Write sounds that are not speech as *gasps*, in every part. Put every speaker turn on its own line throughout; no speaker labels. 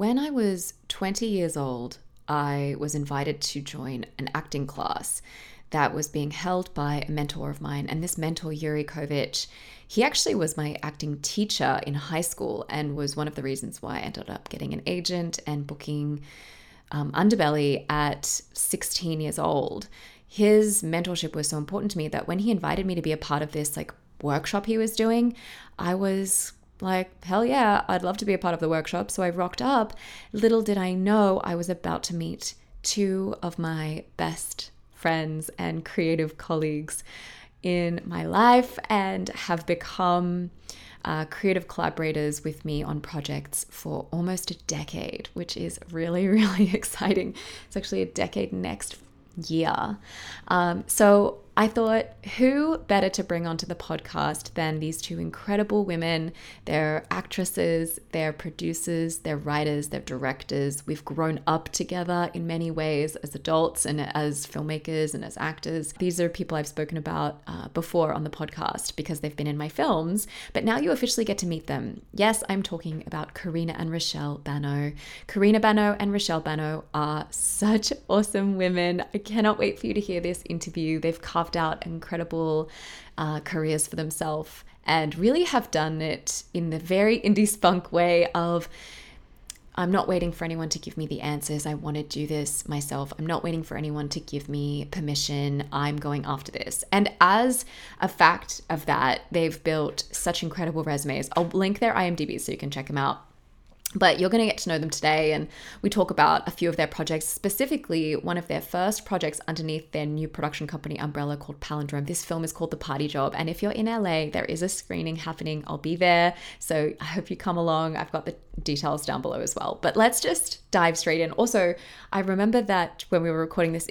When I was 20 years old, I was invited to join an acting class that was being held by a mentor of mine. And this mentor, Yuri Kovic, he actually was my acting teacher in high school and was one of the reasons why I ended up getting an agent and booking um, Underbelly at 16 years old. His mentorship was so important to me that when he invited me to be a part of this like workshop he was doing, I was like, hell yeah, I'd love to be a part of the workshop. So I rocked up. Little did I know I was about to meet two of my best friends and creative colleagues in my life and have become uh, creative collaborators with me on projects for almost a decade, which is really, *laughs* really exciting. It's actually a decade next year. Um, so I thought, who better to bring onto the podcast than these two incredible women? They're actresses, they're producers, they're writers, they're directors. We've grown up together in many ways as adults and as filmmakers and as actors. These are people I've spoken about uh, before on the podcast because they've been in my films, but now you officially get to meet them. Yes, I'm talking about Karina and Raechelle Banno. Karina Banno and Raechelle Banno are such awesome women. I cannot wait for you to hear this interview. They've carved carved out incredible uh, careers for themselves and really have done it in the very *laughs* indie spunk way of I'm not waiting for anyone to give me the answers. I want to do this myself. I'm not waiting for anyone to give me permission. I'm going after this. And as a fact of that, they've built such incredible resumes. I'll link their IMDb so you can check them out but you're going to get to know them today and we talk about a few of their projects specifically one of their first projects underneath their new production company umbrella called palindrome. This film is called the party job and if you're in la there is a screening happening. I'll be there. So i hope you come along. I've got the details down below as well. But let's just dive straight in. Also i remember that when we were recording this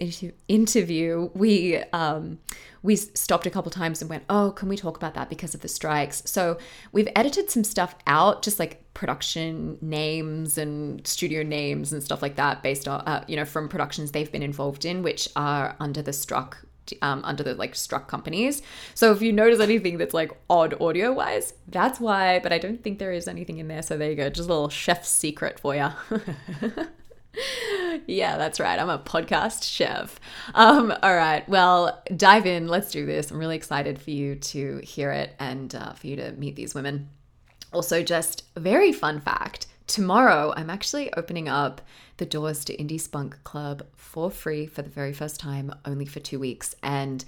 interview we um, we stopped a couple times and went, oh, can we talk about that because of the strikes? So we've edited some stuff out, just like production names and studio names and stuff like that, based on, uh, you know, from productions they've been involved in, which are under the struck um, under the like struck companies. So if you notice anything that's like odd audio wise, that's why. But I don't think there is anything in there. So there you go, just a little chef's secret for you. *laughs* yeah, that's right. I'm a podcast chef. Um, all right. Well, dive in. Let's do this. I'm really excited for you to hear it and uh, for you to meet these women. Also, just a very fun fact tomorrow, I'm actually opening up the doors to Indie Spunk Club for free for the very first time, only for two weeks. And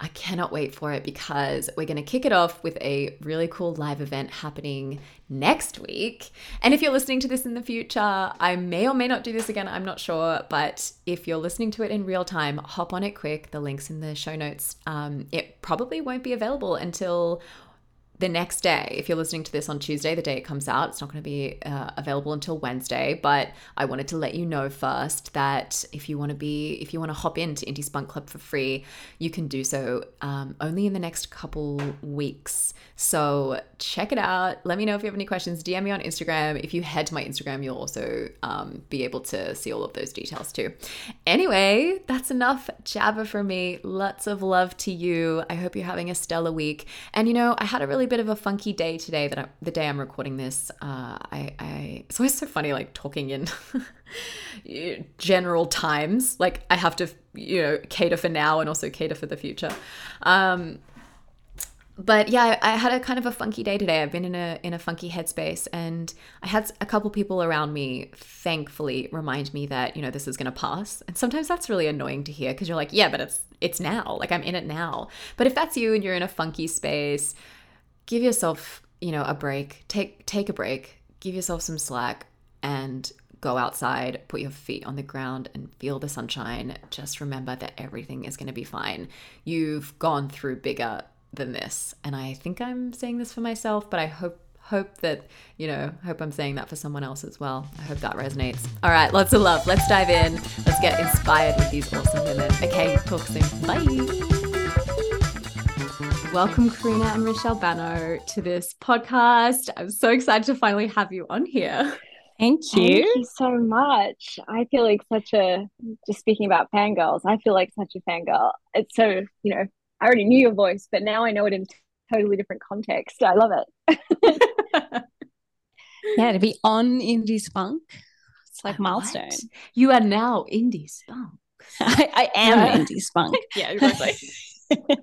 I cannot wait for it because we're going to kick it off with a really cool live event happening next week. And if you're listening to this in the future, I may or may not do this again, I'm not sure. But if you're listening to it in real time, hop on it quick. The link's in the show notes. Um, it probably won't be available until the next day, if you're listening to this on Tuesday, the day it comes out, it's not going to be uh, available until Wednesday. But I wanted to let you know first that if you want to be, if you want to hop into Indie Spunk Club for free, you can do so um, only in the next couple weeks. So check it out. Let me know if you have any questions. DM me on Instagram. If you head to my Instagram, you'll also um, be able to see all of those details too. Anyway, that's enough jabber for me. Lots of love to you. I hope you're having a stellar week. And you know, I had a really bit of a funky day today. That I, the day I'm recording this, uh, I, I it's always so funny like talking in *laughs* general times. Like I have to, you know, cater for now and also cater for the future. Um, but yeah, I, I had a kind of a funky day today. I've been in a in a funky headspace, and I had a couple people around me, thankfully, remind me that you know this is to pass. And sometimes that's really annoying to hear because you're like, yeah, but it's it's now. Like I'm in it now. But if that's you and you're in a funky space, give yourself you know a break. Take take a break. Give yourself some slack and go outside, put your feet on the ground and feel the sunshine. Just remember that everything is going to be fine. You've gone through bigger than this. And I think I'm saying this for myself, but I hope hope that, you know, hope I'm saying that for someone else as well. I hope that resonates. All right, lots of love. Let's dive in. Let's get inspired with these awesome women. Okay, talk soon. Bye. Welcome, Karina and Raechelle Banno, to this podcast. I'm so excited to finally have you on here.
Thank you.
Thank you so much. I feel like such a, just speaking about fangirls, I feel like such a fangirl. It's so, you know, I already knew your voice, but now I know it in a totally different context. I love it. *laughs*
yeah, to be on Indie Spunk It's like milestone.
You are now indie spunk. *laughs*
I, I am yeah. indie spunk. *laughs*
yeah, exactly.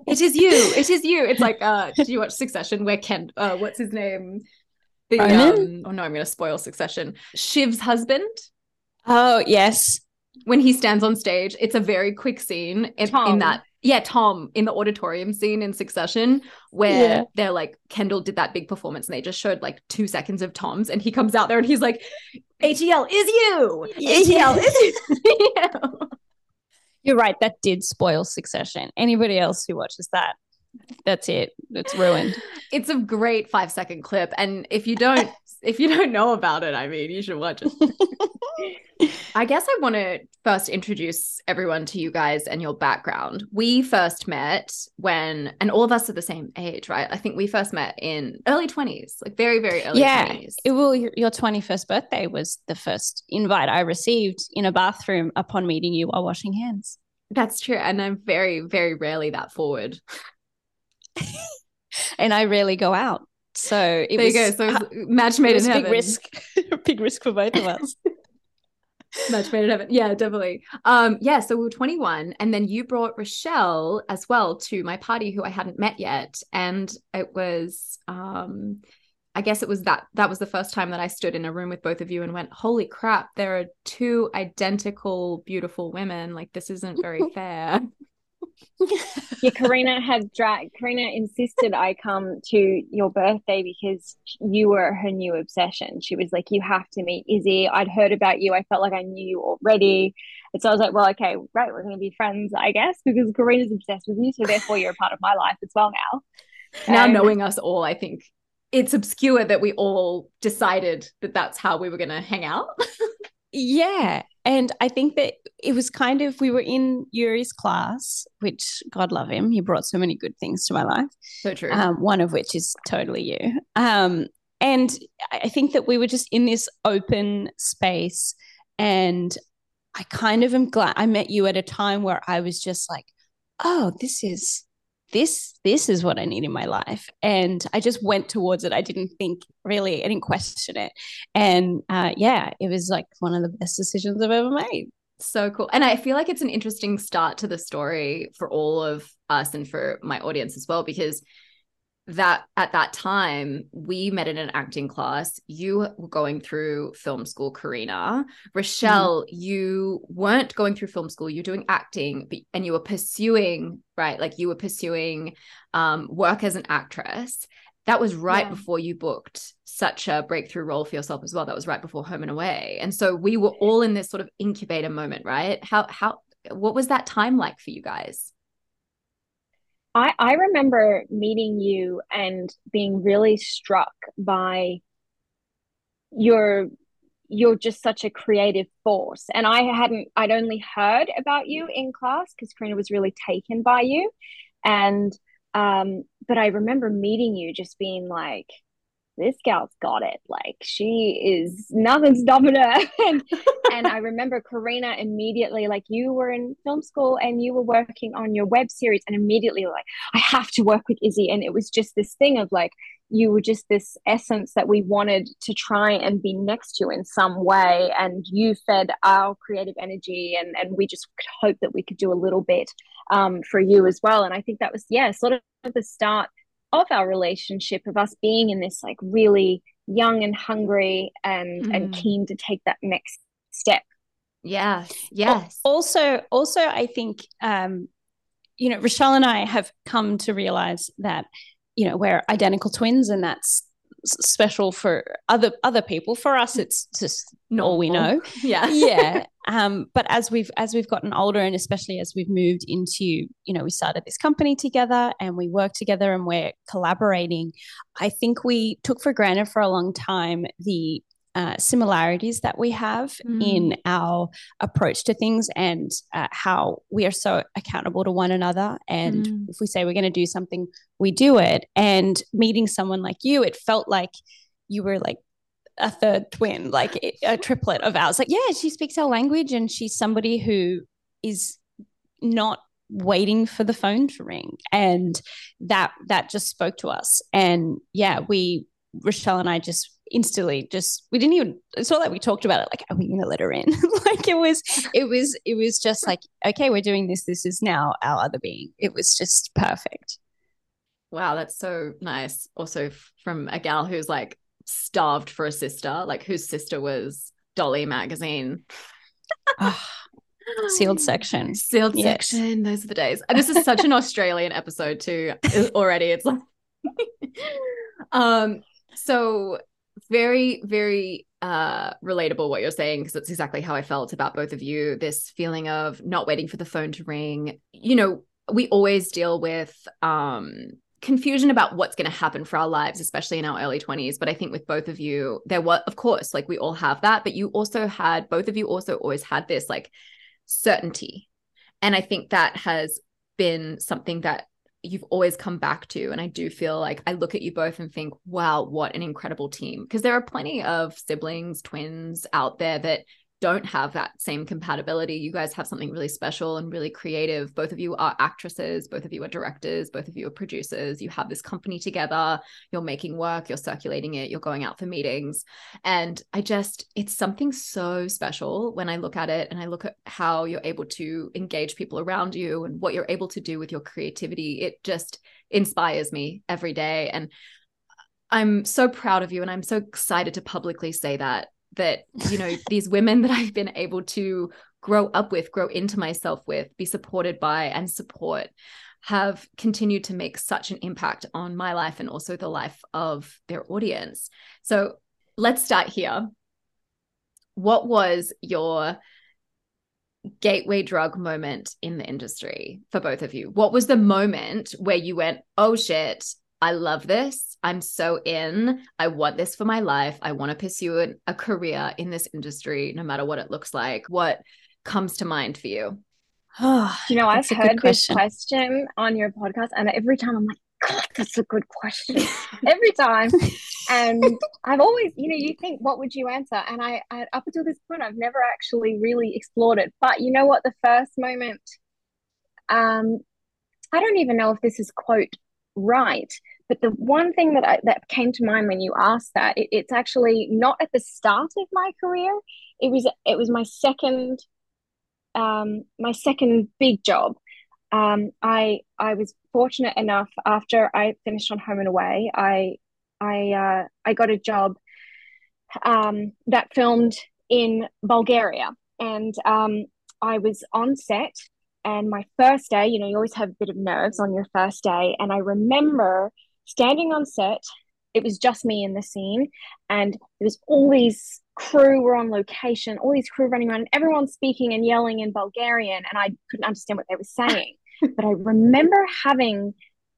it is you. It is you. It's like, uh, did you watch Succession where Ken, uh, what's his name? The, um, oh no, I'm going to spoil Succession. Shiv's husband.
Oh, yes.
When he stands on stage, it's a very quick scene in, in that yeah, Tom in the auditorium scene in Succession, where yeah. they're like, Kendall did that big performance and they just showed like two seconds of Tom's, and he comes out there and he's like, ATL is you. ATL is you. *laughs* *laughs*
You're right. That did spoil Succession. Anybody else who watches that, that's it. It's ruined.
It's a great five second clip, and if you don't, *laughs* if you don't know about it, I mean, you should watch it. *laughs* I guess I want to first introduce everyone to you guys and your background. We first met when, and all of us are the same age, right? I think we first met in early 20s, like very, very early yeah, 20s.
It will, your 21st birthday was the first invite I received in a bathroom upon meeting you while washing hands.
That's true. And I'm very, very rarely that forward. *laughs*
and I rarely go out. So
it there was, you go. So uh, match made in heaven.
Big risk, *laughs* big risk for both of us. *laughs*
match made in heaven. Yeah, definitely. Um, yeah. So we were 21, and then you brought Raechelle as well to my party, who I hadn't met yet, and it was um I guess it was that that was the first time that I stood in a room with both of you and went, "Holy crap, there are two identical beautiful women. Like this isn't very fair."
Yeah, Karina had drag. Karina insisted I come to your birthday because you were her new obsession. She was like, "You have to meet Izzy." I'd heard about you. I felt like I knew you already, and so I was like, "Well, okay, right, we're going to be friends, I guess," because Karina's obsessed with you, so therefore you're a part of my life as well now.
Now um, knowing us all, I think it's obscure that we all decided that that's how we were going to hang out. *laughs*
yeah. And I think that it was kind of, we were in Yuri's class, which God love him. He brought so many good things to my life.
So true.
Um, one of which is totally you. Um, and I think that we were just in this open space. And I kind of am glad I met you at a time where I was just like, oh, this is this this is what I need in my life. And I just went towards it. I didn't think really, I didn't question it. And uh, yeah, it was like one of the best decisions I've ever made.
So cool. And I feel like it's an interesting start to the story for all of us and for my audience as well, because that at that time we met in an acting class you were going through film school karina. Raechelle mm. you weren't going through film school you're doing acting but, and you were pursuing right like you were pursuing um, work as an actress. That was right yeah. before you booked such a breakthrough role for yourself as well. That was right before home and away. And so we were all in this sort of incubator moment right? How how what was that time like for you guys
I, I remember meeting you and being really struck by your you're just such a creative force. And i hadn't i'd only heard about you in class because karina was really taken by you. And um but i remember meeting you just being like this gal's got it. Like she is nothing's stopping her. *laughs* and, and I remember Karina immediately, like you were in film school and you were working on your web series, and immediately like, I have to work with Izzy. And it was just this thing of like, you were just this essence that we wanted to try and be next to in some way. And you fed our creative energy and, and we just could hope that we could do a little bit um, for you as well. And I think that was, yeah, sort of the start of our relationship of us being in this like really young and hungry and mm. and keen to take that next step
yes yes
also also i think um you know raechelle and i have come to realize that you know we're identical twins and that's special for other other people. For us it's just Normal. all we know. *laughs*
Yeah.
Yeah. *laughs* Um but as we've as we've gotten older and especially as we've moved into you know we started this company together and we work together and we're collaborating i think we took for granted for a long time the uh, similarities that we have mm. in our approach to things and uh, how we are so accountable to one another. And mm. if we say we're going to do something, we do it. And meeting someone like you, it felt like you were like a third twin, like a triplet of ours. Like, yeah, she speaks our language and she's somebody who is not waiting for the phone to ring and that that just spoke to us and yeah we raechelle and i just instantly just we didn't even it's not like we talked about it like are we gonna let her in? *laughs* Like it was it was it was just like okay we're doing this this is now our other being. It was just perfect.
Wow that's so nice. Also from a gal who's like starved for a sister like whose sister was dolly magazine.
Oh, sealed section. *gasps*
Sealed yes. section those are the days. And this is such an *laughs* australian episode too already it's like *laughs* um so very very uh relatable what you're saying because it's exactly how i felt about both of you. This feeling of not waiting for the phone to ring. You know we always deal with um confusion about what's going to happen for our lives especially in our early 20s but i think with both of you there was of course like we all have that but you also had both of you also always had this like certainty. And i think that has been something that you've always come back to. And I do feel like I look at you both and think, wow, what an incredible team. Because there are plenty of siblings, twins out there that don't have that same compatibility. You guys have something really special and really creative. Both of you are actresses, both of you are directors, both of you are producers. You have this company together, you're making work, you're circulating it, you're going out for meetings. And I just, it's something so special when I look at it and I look at how you're able to engage people around you and what you're able to do with your creativity. It just inspires me every day. And I'm so proud of you and I'm so excited to publicly say that that you know these women that I've been able to grow up with, grow into myself with, be supported by and support have continued to make such an impact on my life and also the life of their audience. So let's start here. What was your gateway drug moment in the industry for both of you? What was the moment where you went, oh shit, I love this. I'm so in. I want this for my life. I want to pursue a, a career in this industry, no matter what it looks like. What comes to mind for you?
Oh, *sighs* you know, I've heard this question on your podcast, and every time I'm like, God, that's a good question. *laughs* every time. and I've always, you know, you think, what would you answer? And I, I, up until this point, I've never actually really explored it. But you know what? The first moment, um, I don't even know if this is quote right. But the one thing that I, that came to mind when you asked that, it, it's actually not at the start of my career. It was it was my second, um, my second big job. Um, I I was fortunate enough after I finished on Home and Away, I I uh, I got a job um, that filmed in Bulgaria, and um, I was on set and my first day, you know, you always have a bit of nerves on your first day. And I remember standing on set, it was just me in the scene, and there was all these crew were on location, all these crew running around, and everyone speaking and yelling in Bulgarian, and I couldn't understand what they were saying. *laughs* but I remember having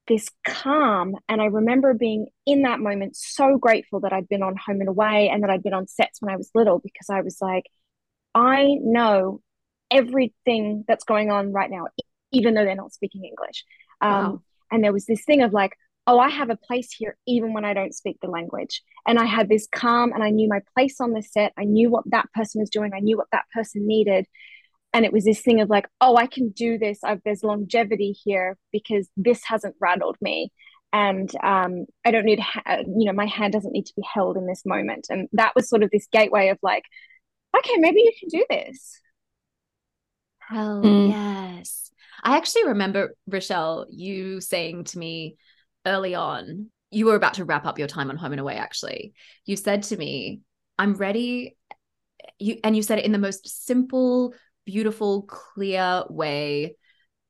this calm, and I remember being in that moment so grateful that I'd been on Home and Away and that I'd been on sets when I was little because I was like, I know everything that's going on right now, even though they're not speaking English. Um, wow. And there was this thing of like, oh, I have a place here even when I don't speak the language. And I had this calm and I knew my place on the set. I knew what that person was doing. I knew what that person needed. And it was this thing of like, oh, I can do this. I've, there's longevity here because this hasn't rattled me. And um, I don't need, ha- you know, my hand doesn't need to be held in this moment. And that was sort of this gateway of like, okay, maybe you can do this.
Hell mm. yes. I actually remember, Raechelle, you saying to me early on, you were about to wrap up your time on Home and Away, actually. You said to me, I'm ready. You and you said it in the most simple, beautiful, clear way,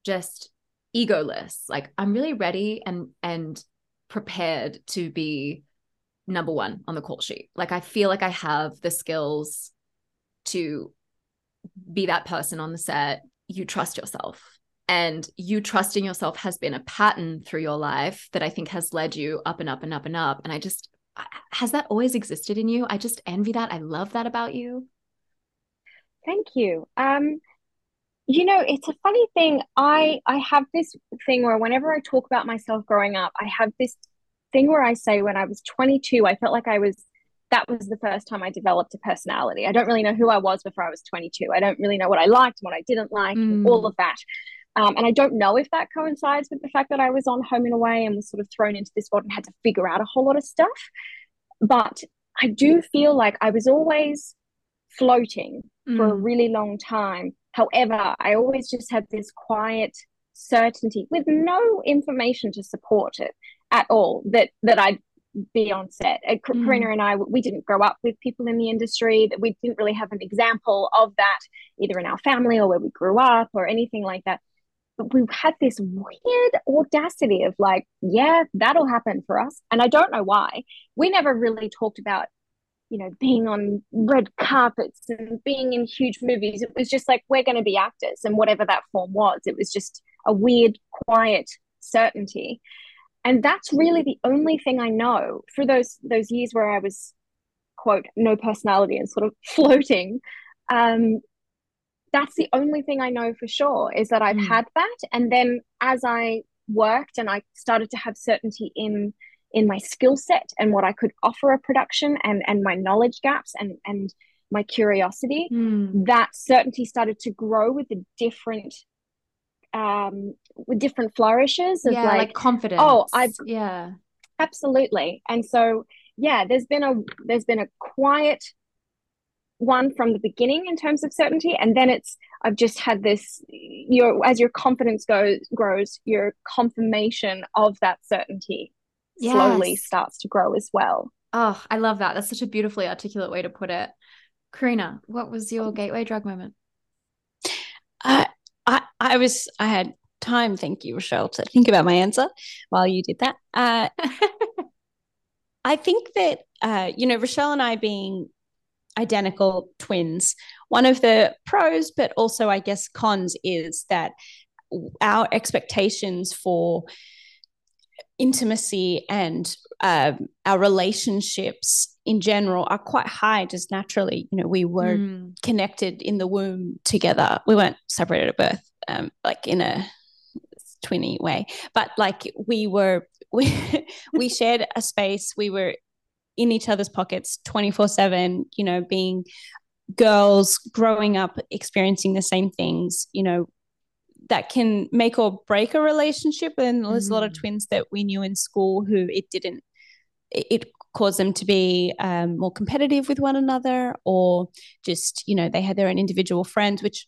just egoless. Like, I'm really ready and and prepared to be number one on the call sheet. Like I feel like I have the skills to be that person on the set, you trust yourself. And you trusting yourself has been a pattern through your life that I think has led you up and up and up and up. And I just, has that always existed in you? I just envy that. I love that about you.
Thank you. Um, you know, it's a funny thing. I I have this thing where whenever I talk about myself growing up, I have this thing where I say when I was 22, I felt like I was that was the first time I developed a personality. I don't really know who I was before I was 22. I don't really know what I liked and what I didn't like, mm. all of that. Um, and I don't know if that coincides with the fact that I was on Home and Away and was sort of thrown into this world and had to figure out a whole lot of stuff. But I do feel like I was always floating mm. for a mm. really long time. However, I always just had this quiet certainty with no information to support it at all that that I'd be on set. Uh, mm. Karina and I, we didn't grow up with people in the industry. That we didn't really have an example of that either in our family or where we grew up or anything like that. But we had this weird audacity of like, yeah, that'll happen for us. And I don't know why. We never really talked about, you know, being on red carpets and being in huge movies. It was just like, we're going to be actors and whatever that form was. It was just a weird, quiet certainty and that's really the only thing i know for those those years where i was quote no personality and sort of *laughs* floating um that's the only thing i know for sure is that i've mm. had that and then as i worked and i started to have certainty in in my skill set and what i could offer a production and and my knowledge gaps and and my curiosity mm. that certainty started to grow with the different um with different flourishes of
yeah,
like,
like confidence.
Oh, I've
yeah,
absolutely. And so yeah, there's been a there's been a quiet one from the beginning in terms of certainty, and then it's I've just had this your as your confidence goes grows, your confirmation of that certainty yes. slowly starts to grow as well.
Oh, I love that. That's such a beautifully articulate way to put it. Karina, what was your gateway drug moment?
Uh, I, was I had time, thank you, Raechelle, to think about my answer while you did that. Uh, *laughs* I think that uh, you know Raechelle and I being identical twins, one of the pros, but also I guess cons is that our expectations for intimacy and um, our relationships in general are quite high just naturally you know we were mm. connected in the womb together we weren't separated at birth um, like in a twinny way but like we were *laughs* we we shared a space we were in each other's pockets 24 7 you know being girls growing up experiencing the same things you know that can make or break a relationship and there's mm. a lot of mm. twins that we knew in school who it didn't it caused them to be um, more competitive with one another or just you know they had their own individual friends which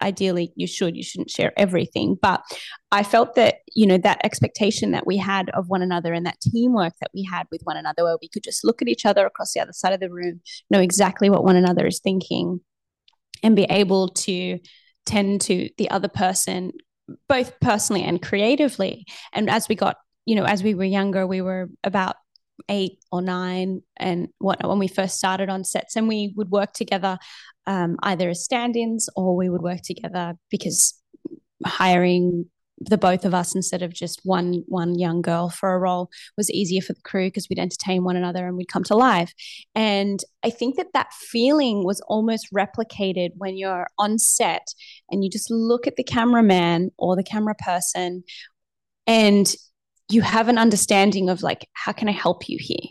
ideally you should you shouldn't share everything. But i felt that you know that expectation that we had of one another and that teamwork that we had with one another where we could just look at each other across the other side of the room know exactly what one another is thinking and be able to tend to the other person both personally and creatively. And as we got you know as we were younger we were about eight or nine and what when we first started on sets and we would work together um, either as stand-ins or we would work together because hiring the both of us instead of just one one young girl for a role was easier for the crew because we'd entertain one another and we'd come to life. And i think that that feeling was almost replicated when you're on set and you just look at the cameraman or the camera person and you have an understanding of like how can i help you here?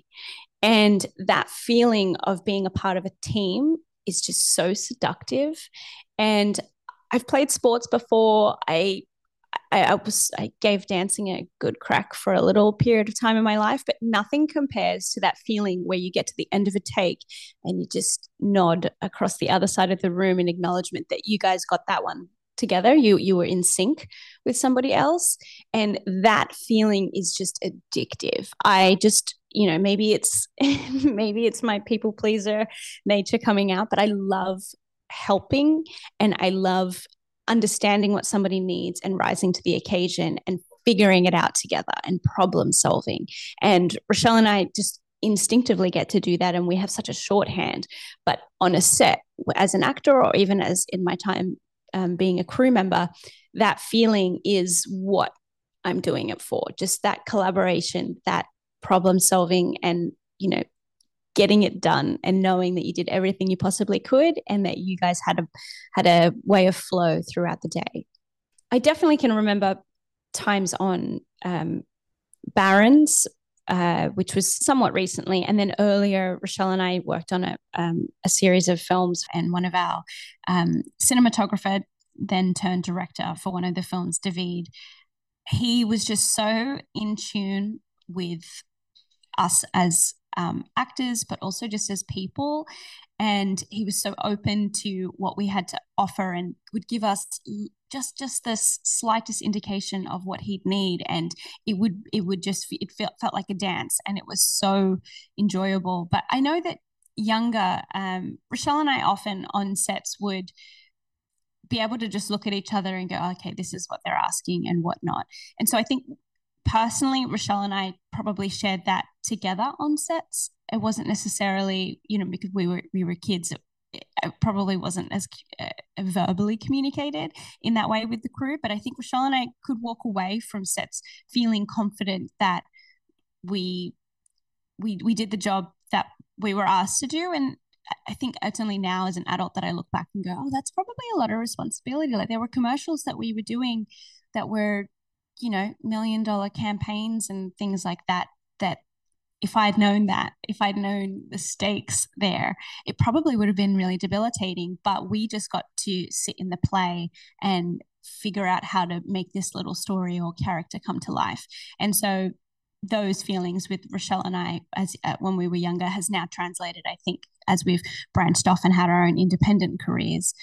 And that feeling of being a part of a team is just so seductive. And i've played sports before. I I, I, was I gave dancing a good crack for a little period of time in my life, but nothing compares to that feeling where you get to the end of a take and you just nod across the other side of the room in acknowledgement that you guys got that one together you you were in sync with somebody else and that feeling is just addictive. I just you know maybe it's *laughs* maybe it's my people pleaser nature coming out but i love helping and i love understanding what somebody needs and rising to the occasion and figuring it out together and problem solving. And raechelle and i just instinctively get to do that and we have such a shorthand but on a set as an actor or even as in my time um, being a crew member, that feeling is what I'm doing it for. Just that collaboration, that problem solving, and you know, getting it done, and knowing that you did everything you possibly could, and that you guys had a had a way of flow throughout the day. I definitely can remember times on um, Barons uh, which was somewhat recently. And then earlier, Raechelle and I worked on a, um, a series of films, and one of our um, cinematographer then turned director for one of the films, David. He was just so in tune with us as um, actors, but also just as people. And he was so open to what we had to offer and would give us just just the slightest indication of what he'd need, and it would it would just it felt felt like a dance, and it was so enjoyable. But I know that younger, um, Raechelle and I often on sets would be able to just look at each other and go, okay, this is what they're asking and whatnot. And so I think personally, Raechelle and I probably shared that together on sets. It wasn't necessarily, you know, because we were we were kids. It, it probably wasn't as uh, verbally communicated in that way with the crew. But I think Raechelle and I could walk away from sets feeling confident that we we we did the job that we were asked to do, and I think it's only now as an adult that I look back and go, oh, that's probably a lot of responsibility. Like there were commercials that we were doing that were, you know, million dollar campaigns and things like that. That if I'd known that, if I'd known the stakes there, it probably would have been really debilitating. But we just got to sit in the play and figure out how to make this little story or character come to life. And so those feelings with Raechelle and I as uh, when we were younger has now translated, I think, as we've branched off and had our own independent careers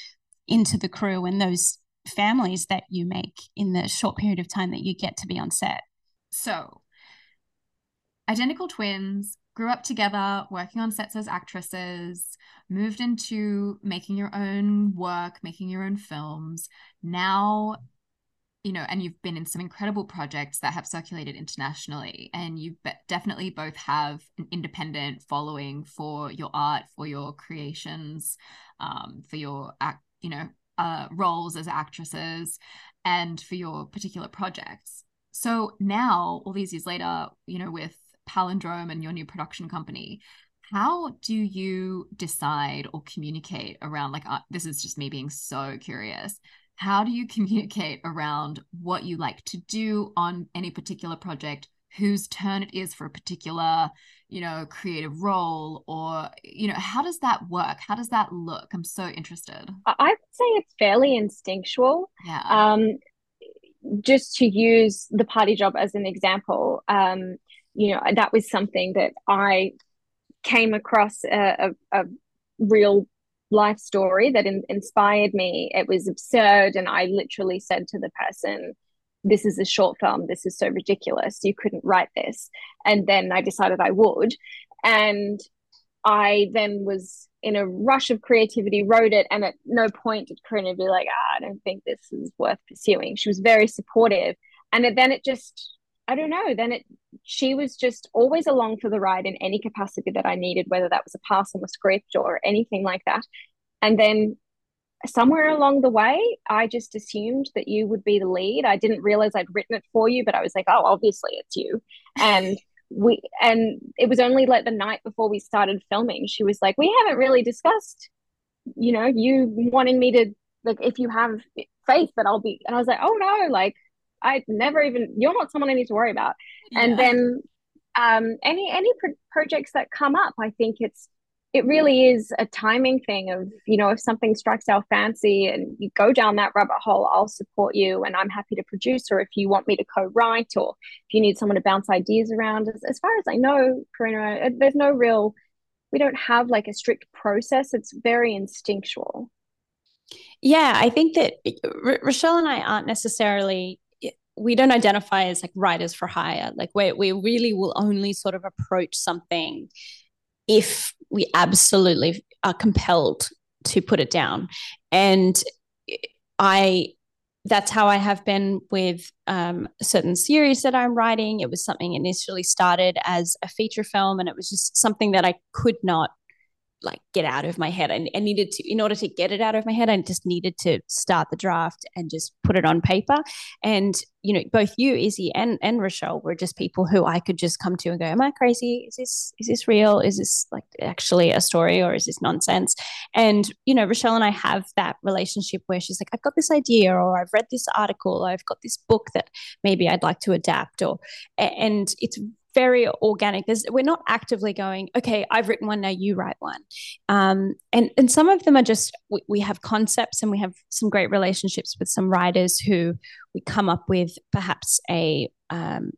into the crew and those families that you make in the short period of time that you get to be on set.
So, identical twins grew up together, working on sets as actresses, moved into making your own work, making your own films. Now you know, and you've been in some incredible projects that have circulated internationally, and you definitely both have an independent following for your art, for your creations, um, for your act, you know, uh, roles as actresses, and for your particular projects. So now, all these years later, you know, with Palindrome and your new production company, how do you decide or communicate around like uh, this is just me being so curious. How do you communicate around what you like to do on any particular project whose turn it is for a particular you know creative role or you know how does that work? How does that look? I'm so interested.
I would say it's fairly instinctual.
Yeah.
Um just to use the party job as an example um you know that was something that i came across a, a, a real life story that in- inspired me. It was absurd. And I literally said to the person, This is a short film. This is so ridiculous. You couldn't write this. And then I decided I would. And I then was in a rush of creativity, wrote it, and at no point did Karina be like, ah, I don't think this is worth pursuing. She was very supportive. And then it just, I don't know, then it, she was just always along for the ride in any capacity that I needed, whether that was a on a script or anything like that. And then somewhere along the way, I just assumed that you would be the lead. I didn't realize I'd written it for you, but I was like, oh, obviously it's you. And we and it was only like the night before we started filming, she was like, we haven't really discussed, you know, you wanting me to like if you have faith that I'll be. And I was like, oh no, like I never even you're not someone I need to worry about. Yeah. And then um, any any pro- projects that come up, I think it's it really is a timing thing of you know if something strikes our fancy and you go down that rabbit hole i'll support you and i'm happy to produce or if you want me to co-write or if you need someone to bounce ideas around as, as far as i know karina uh, there's no real we don't have like a strict process it's very instinctual
yeah i think that R- raechelle and i aren't necessarily we don't identify as like writers for hire like we, we really will only sort of approach something if we absolutely are compelled to put it down. And I that's how I have been with um, certain series that I'm writing. It was something initially started as a feature film, and it was just something that I could not like get out of my head. I, I needed to, in order to get it out of my head, I just needed to start the draft and just put it on paper. And you know, both you, Izzy, and and Raechelle were just people who I could just come to and go, "Am I crazy? Is this is this real? Is this like actually a story, or is this nonsense?" And you know, Raechelle and I have that relationship where she's like, "I've got this idea, or I've read this article, or I've got this book that maybe I'd like to adapt," or and it's very organic. There's, we're not actively going, okay, I've written one, now you write one. Um, and, and some of them are just, we, we have concepts and we have some great relationships with some writers who we come up with perhaps a, um,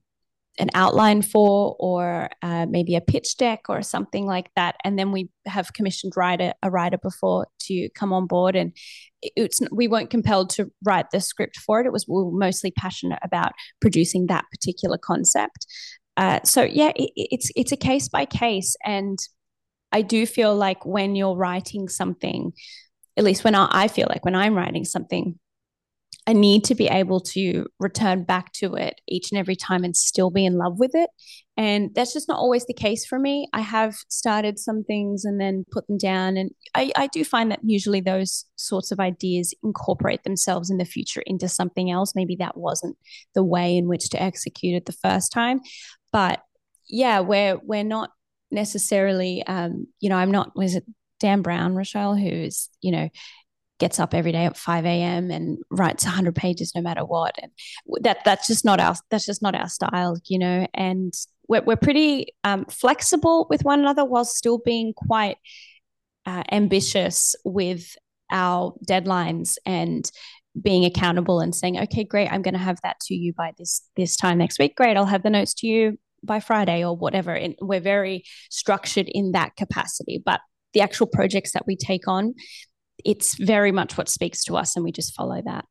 an outline for, or uh, maybe a pitch deck or something like that. And then we have commissioned writer a writer before to come on board, and it's we weren't compelled to write the script for it. It was we were mostly passionate about producing that particular concept. Uh, so yeah, it, it's it's a case by case, and I do feel like when you're writing something, at least when I, I feel like when I'm writing something, I need to be able to return back to it each and every time and still be in love with it. And that's just not always the case for me. I have started some things and then put them down. And I, I do find that usually those sorts of ideas incorporate themselves in the future into something else. Maybe that wasn't the way in which to execute it the first time. But yeah, we're we're not necessarily um, you know, I'm not was it Dan Brown, Raechelle, who's, you know, gets up every day at 5 a.m. and writes 100 pages no matter what. And that that's just not our that's just not our style, you know. And we're we're pretty um, flexible with one another while still being quite uh, ambitious with our deadlines and being accountable and saying, okay, great, I'm going to have that to you by this this time next week. Great, I'll have the notes to you by Friday or whatever. And we're very structured in that capacity, but the actual projects that we take on it's very much what speaks to us and we just follow that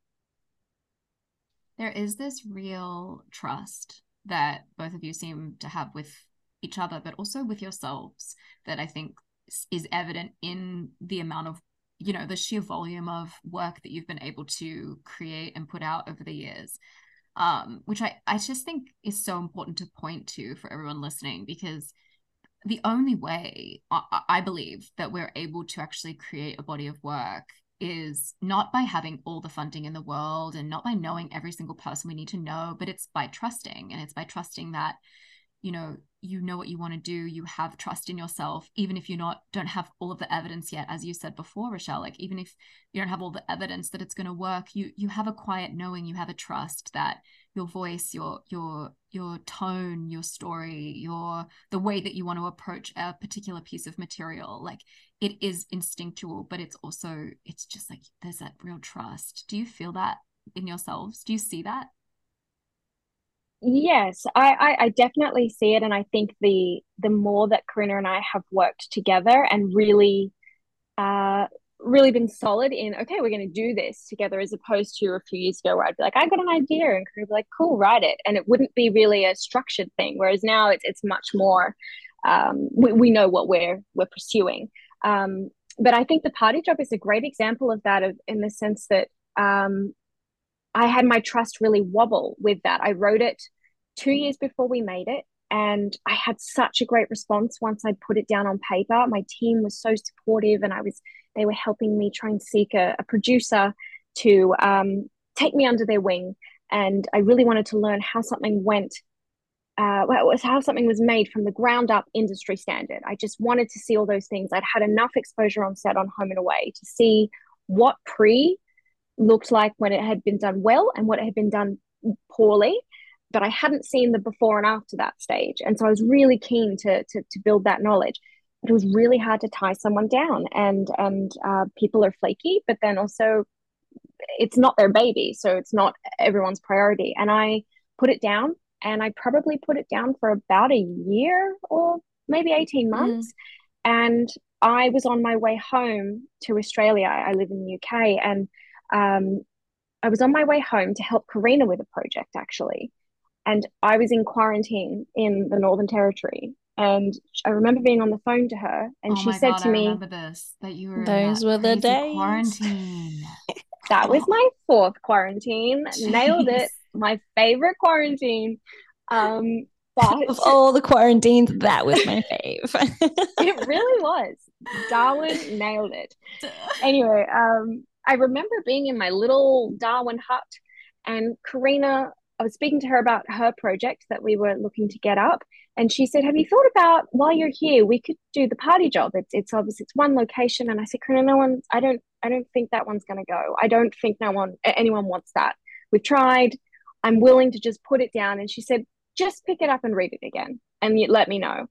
there is this real trust that both of you seem to have with each other but also with yourselves that i think is evident in the amount of you know the sheer volume of work that you've been able to create and put out over the years um, which I, I just think is so important to point to for everyone listening because the only way I, I believe that we're able to actually create a body of work is not by having all the funding in the world and not by knowing every single person we need to know, but it's by trusting. And it's by trusting that, you know, you know what you want to do, you have trust in yourself, even if you're not don't have all of the evidence yet, as you said before, Raechelle. Like even if you don't have all the evidence that it's going to work, you you have a quiet knowing, you have a trust that your voice, your your your tone, your story, your the way that you want to approach a particular piece of material, like it is instinctual, but it's also it's just like there's that real trust. Do you feel that in yourselves? Do you see that?
Yes, I, I, I definitely see it, and I think the the more that Karina and I have worked together and really uh, really been solid in okay we're going to do this together as opposed to a few years ago where i'd be like i got an idea and could be like cool write it and it wouldn't be really a structured thing whereas now it's, it's much more um, we, we know what we're we're pursuing. Um, but i think the party job is a great example of that of, in the sense that um, i had my trust really wobble with that i wrote it two years before we made it and I had such a great response once I put it down on paper. My team was so supportive, and I was they were helping me try and seek a, a producer to um, take me under their wing. And I really wanted to learn how something went, uh, how something was made from the ground up industry standard. I just wanted to see all those things. I'd had enough exposure on set on Home and Away to see what pre looked like when it had been done well and what it had been done poorly but I hadn't seen the before and after that stage. And so I was really keen to, to, to build that knowledge it was really hard to tie someone down and and uh, people are flaky but then also it's not their baby so it's not everyone's priority and i put it down and i probably put it down for about a year or maybe 18 mm. months mm. and i was on my way home to australia i live in the uk and um, i was on my way home to help karina with a project actually and i was in quarantine in the northern territory and I remember being on the phone to her, and oh she said God, to me,
remember this that you were
those were the days
quarantine." *laughs*
that was my fourth quarantine. Jeez. Nailed it. My favorite quarantine. Um, but
of all the quarantines, that was my fave. *laughs*
it really *laughs* was. Darwin nailed it. Anyway, um, I remember being in my little Darwin hut, and Karina I was speaking to her about her project that we were looking to get up, and she said, "Have you thought about while you're here, we could do the party job? It's it's obvious it's one location." And I said, "Karina, no one. I don't. I don't think that one's going to go. I don't think no one anyone wants that. We've tried. I'm willing to just put it down." And she said, "Just pick it up and read it again, and let me know."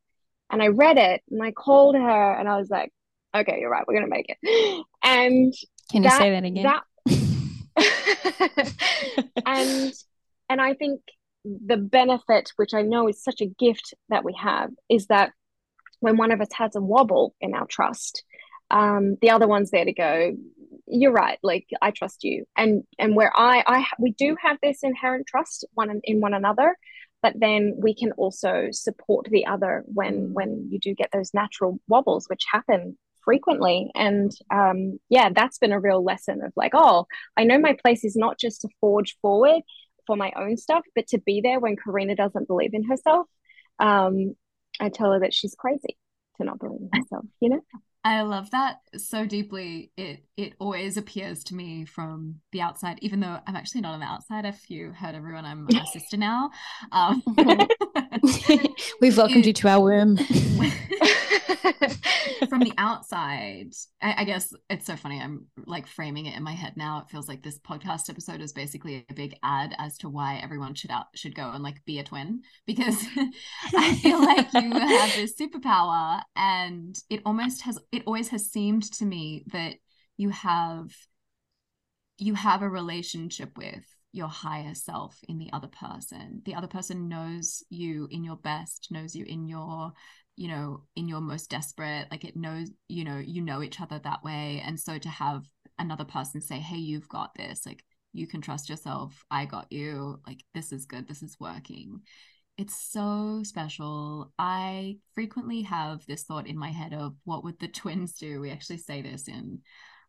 And I read it, and I called her, and I was like, "Okay, you're right. We're going to make it." *gasps* And
can you that, say that again?
That, *laughs* *laughs* and and I think the benefit, which I know is such a gift that we have, is that when one of us has a wobble in our trust, um, the other one's there to go. You're right. Like I trust you, and and where I I we do have this inherent trust one in one another, but then we can also support the other when when you do get those natural wobbles, which happen frequently. And um, yeah, that's been a real lesson of like, oh, I know my place is not just to forge forward for my own stuff, but to be there when Karina doesn't believe in herself. Um, I tell her that she's crazy to not believe in herself, you know?
I love that so deeply. It it always appears to me from the outside, even though I'm actually not on the outside. If you heard everyone, I'm a sister now. Um, *laughs* *laughs*
We've welcomed you to our womb. *laughs*
from the outside, I, I, guess it's so funny. I'm like framing it in my head now. It feels like this podcast episode is basically a big ad as to why everyone should out should go and like be a twin because *laughs* I feel like you have this superpower, and it almost has. It always has seemed to me that you have you have a relationship with your higher self in the other person. The other person knows you in your best, knows you in your you know in your most desperate like it knows you know you know each other that way. And so to have another person say hey you've got this. Like you can trust yourself. I got you. Like this is good. This is working. It's so special. I frequently have this thought in my head of what would the *laughs* twins do? We actually say this in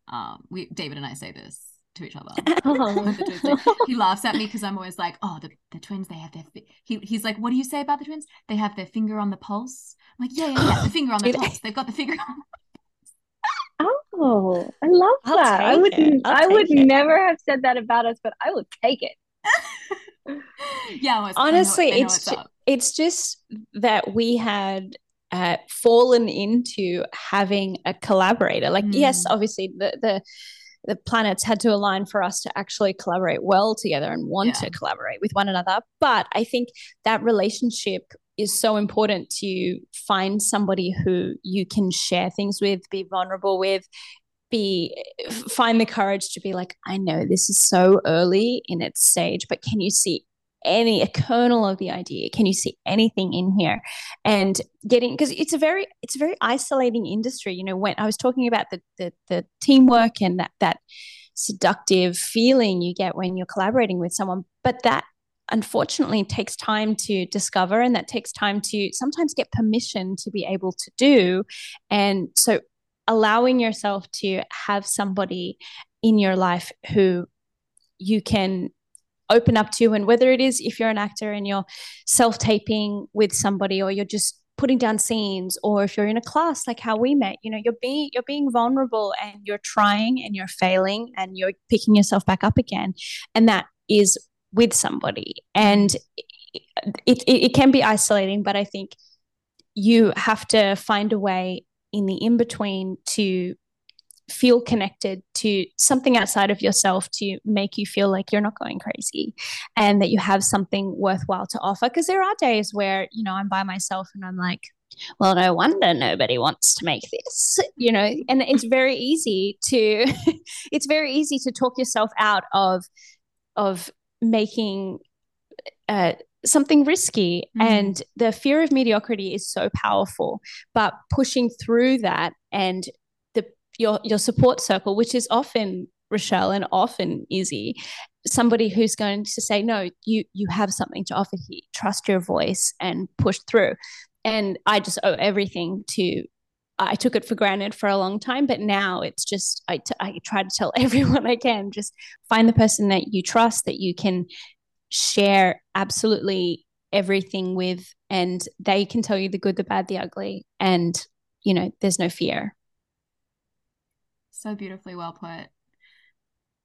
um we david and i say this to each other. *laughs* he laughs at me because I'm always like, "Oh, the, the twins, they have their." Fi-. He he's like, "What do you say about the twins? They have their finger on the pulse." I'm like, "Yeah, yeah, yeah, the finger on the *gasps* pulse. They've got the finger." on *laughs*
Oh, I love I'll that. I would I would it. never have said that about us, but I will take it. *laughs*
yeah,
honestly, it's ju- it's just that we had uh, fallen into having a collaborator. Like, mm. yes, obviously the the the planets had to align for us to actually collaborate well together and want yeah. to collaborate with one another. But I think that relationship is so important to find somebody who you can share things with, be vulnerable with, be find the courage to be like, I know this is so early in its stage, but can you see any a kernel of the idea. Can you see anything in here? And getting because it's a very it's a very isolating industry you know when i was talking about the the, the teamwork and that that seductive feeling you get when you're collaborating with someone but that unfortunately takes time to discover and that takes time to sometimes get permission to be able to do. And so allowing yourself to have somebody in your life who you can open up to you and whether it is if you're an actor and you're self-taping with somebody or you're just putting down scenes or if you're in a class like how we met you know you're being you're being vulnerable and you're trying and you're failing and you're picking yourself back up again. And that is with somebody. And it, it, it can be isolating but i think you have to find a way in the in between to feel connected to something outside of yourself to make you feel like you're not going crazy and that you have something worthwhile to offer. Because there are days where, you know, I'm by myself and I'm like, well, no wonder nobody wants to make this, you know, and it's very easy to, *laughs* it's very easy to talk yourself out of, of making, uh, something risky mm. and the fear of mediocrity is so powerful but pushing through that and your your support circle, which is often Raechelle and often Izzy, somebody who's going to say, no, you you have something to offer here. Trust your voice and push through. And I just owe everything to. I took it for granted for a long time, but now it's just I, t- I try to tell *laughs* everyone I can just find the person that you trust that you can share absolutely everything with, and they can tell you the good, the bad, the ugly, and you know there's no fear.
So beautifully well put.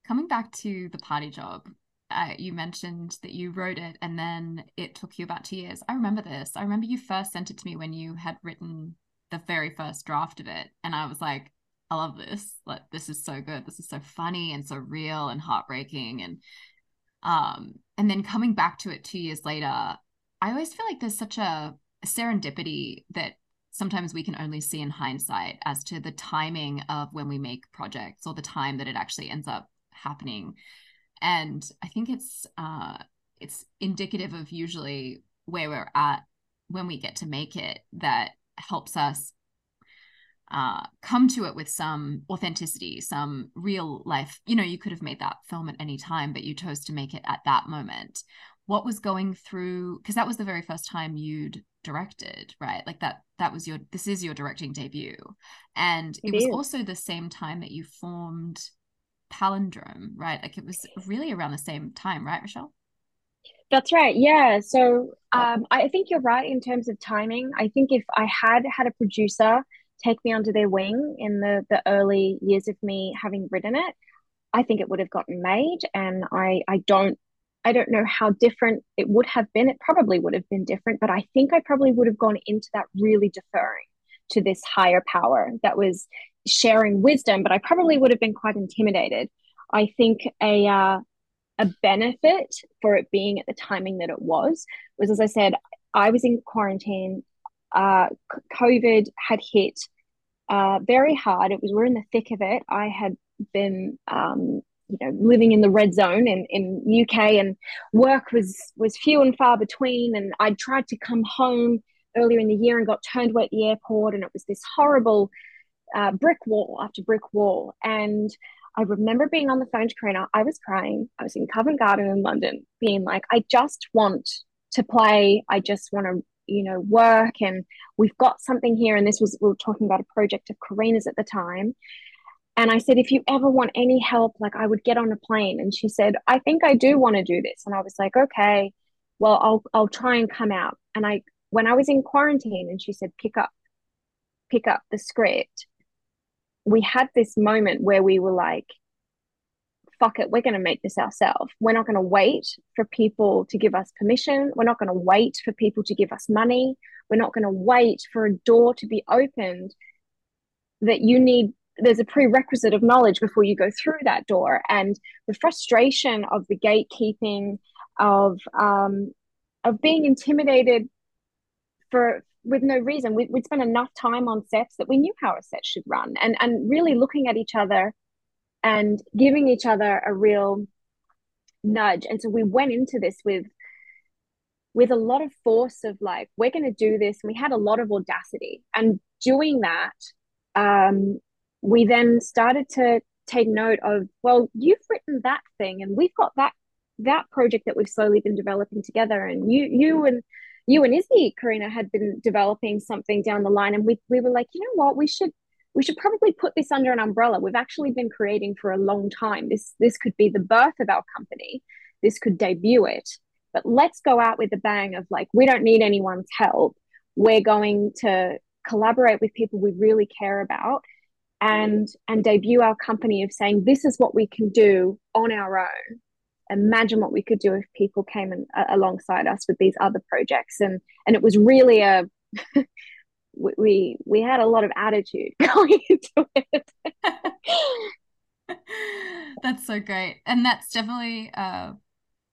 Coming back to the party job, uh, you mentioned that you wrote it and then it took you about two years. I remember this. I remember you first sent it to me when you had written the very first draft of it. And I was like, I love this. Like, this is so good. This is so funny and so real and heartbreaking. And, um, and then coming back to it two years later, I always feel like there's such a, a serendipity that sometimes we can only see in hindsight as to the timing of when we make projects or the time that it actually ends up happening. And I think it's uh, it's indicative of usually where we're at when we get to make it that helps us uh, come to it with some authenticity, some real life. You know, you could have made that film at any time, but you chose to make it at that moment. What was going through? Because that was the very first time you'd directed, right? Like that. That was your. This is your directing debut, and it, it was is. also the same time that you formed Palindrome, right? Like it was really around the same time, right, Raechelle?
That's right. Yeah. So um, I think you're right in terms of timing. I think if I had had a producer take me under their wing in the the early years of me having written it, I think it would have gotten made. And I I don't I don't know how different it would have been. It probably would have been different, but I think I probably would have gone into that really deferring to this higher power that was sharing wisdom. But I probably would have been quite intimidated. I think a uh, a benefit for it being at the timing that it was was, as I said, I was in quarantine. Uh, COVID had hit uh, very hard. It was we're in the thick of it. I had been, um, you know, living in the red zone in in UK, and work was was few and far between. And I tried to come home earlier in the year and got turned away at the airport, and it was this horrible uh, brick wall after brick wall. And I remember being on the phone to Karina. I was crying. I was in Covent Garden in London, being like, I just want to play. I just want to, you know, work. And we've got something here. And this was, we were talking about a project of Karina's at the time. And I said, if you ever want any help, like I would get on a plane. And she said, I think I do want to do this. And I was like, okay, well, I'll, I'll try and come out. And I, when I was in quarantine and she said, pick up, pick up the script we had this moment where we were like, fuck it, we're going to make this ourselves. We're not going to wait for people to give us permission. We're not going to wait for people to give us money. We're not going to wait for a door to be opened that you need. There's a prerequisite of knowledge before you go through that door. And the frustration of the gatekeeping, of um, of being intimidated for with no reason. We, we'd spent enough time on sets that we knew how a set should run, and and really looking at each other and giving each other a real nudge. And so we went into this with with a lot of force of like we're going to do this. And we had a lot of audacity, and doing that, um, we then started to take note of well, you've written that thing, and we've got that that project that we've slowly been developing together, and you you and you and Izzy, Karina, had been developing something down the line, and we we were like, you know what, we should we should probably put this under an umbrella. We've actually been creating for a long time. This this could be the birth of our company. This could debut it. But let's go out with a bang of like, we don't need anyone's help. We're going to collaborate with people we really care about and and debut our company of saying this is what we can do on our own. Imagine what we could do if people came uh, alongside us with these other projects. And and it was really a *laughs* we we had a lot of attitude *laughs* going into it. *laughs*
That's so great. And that's definitely uh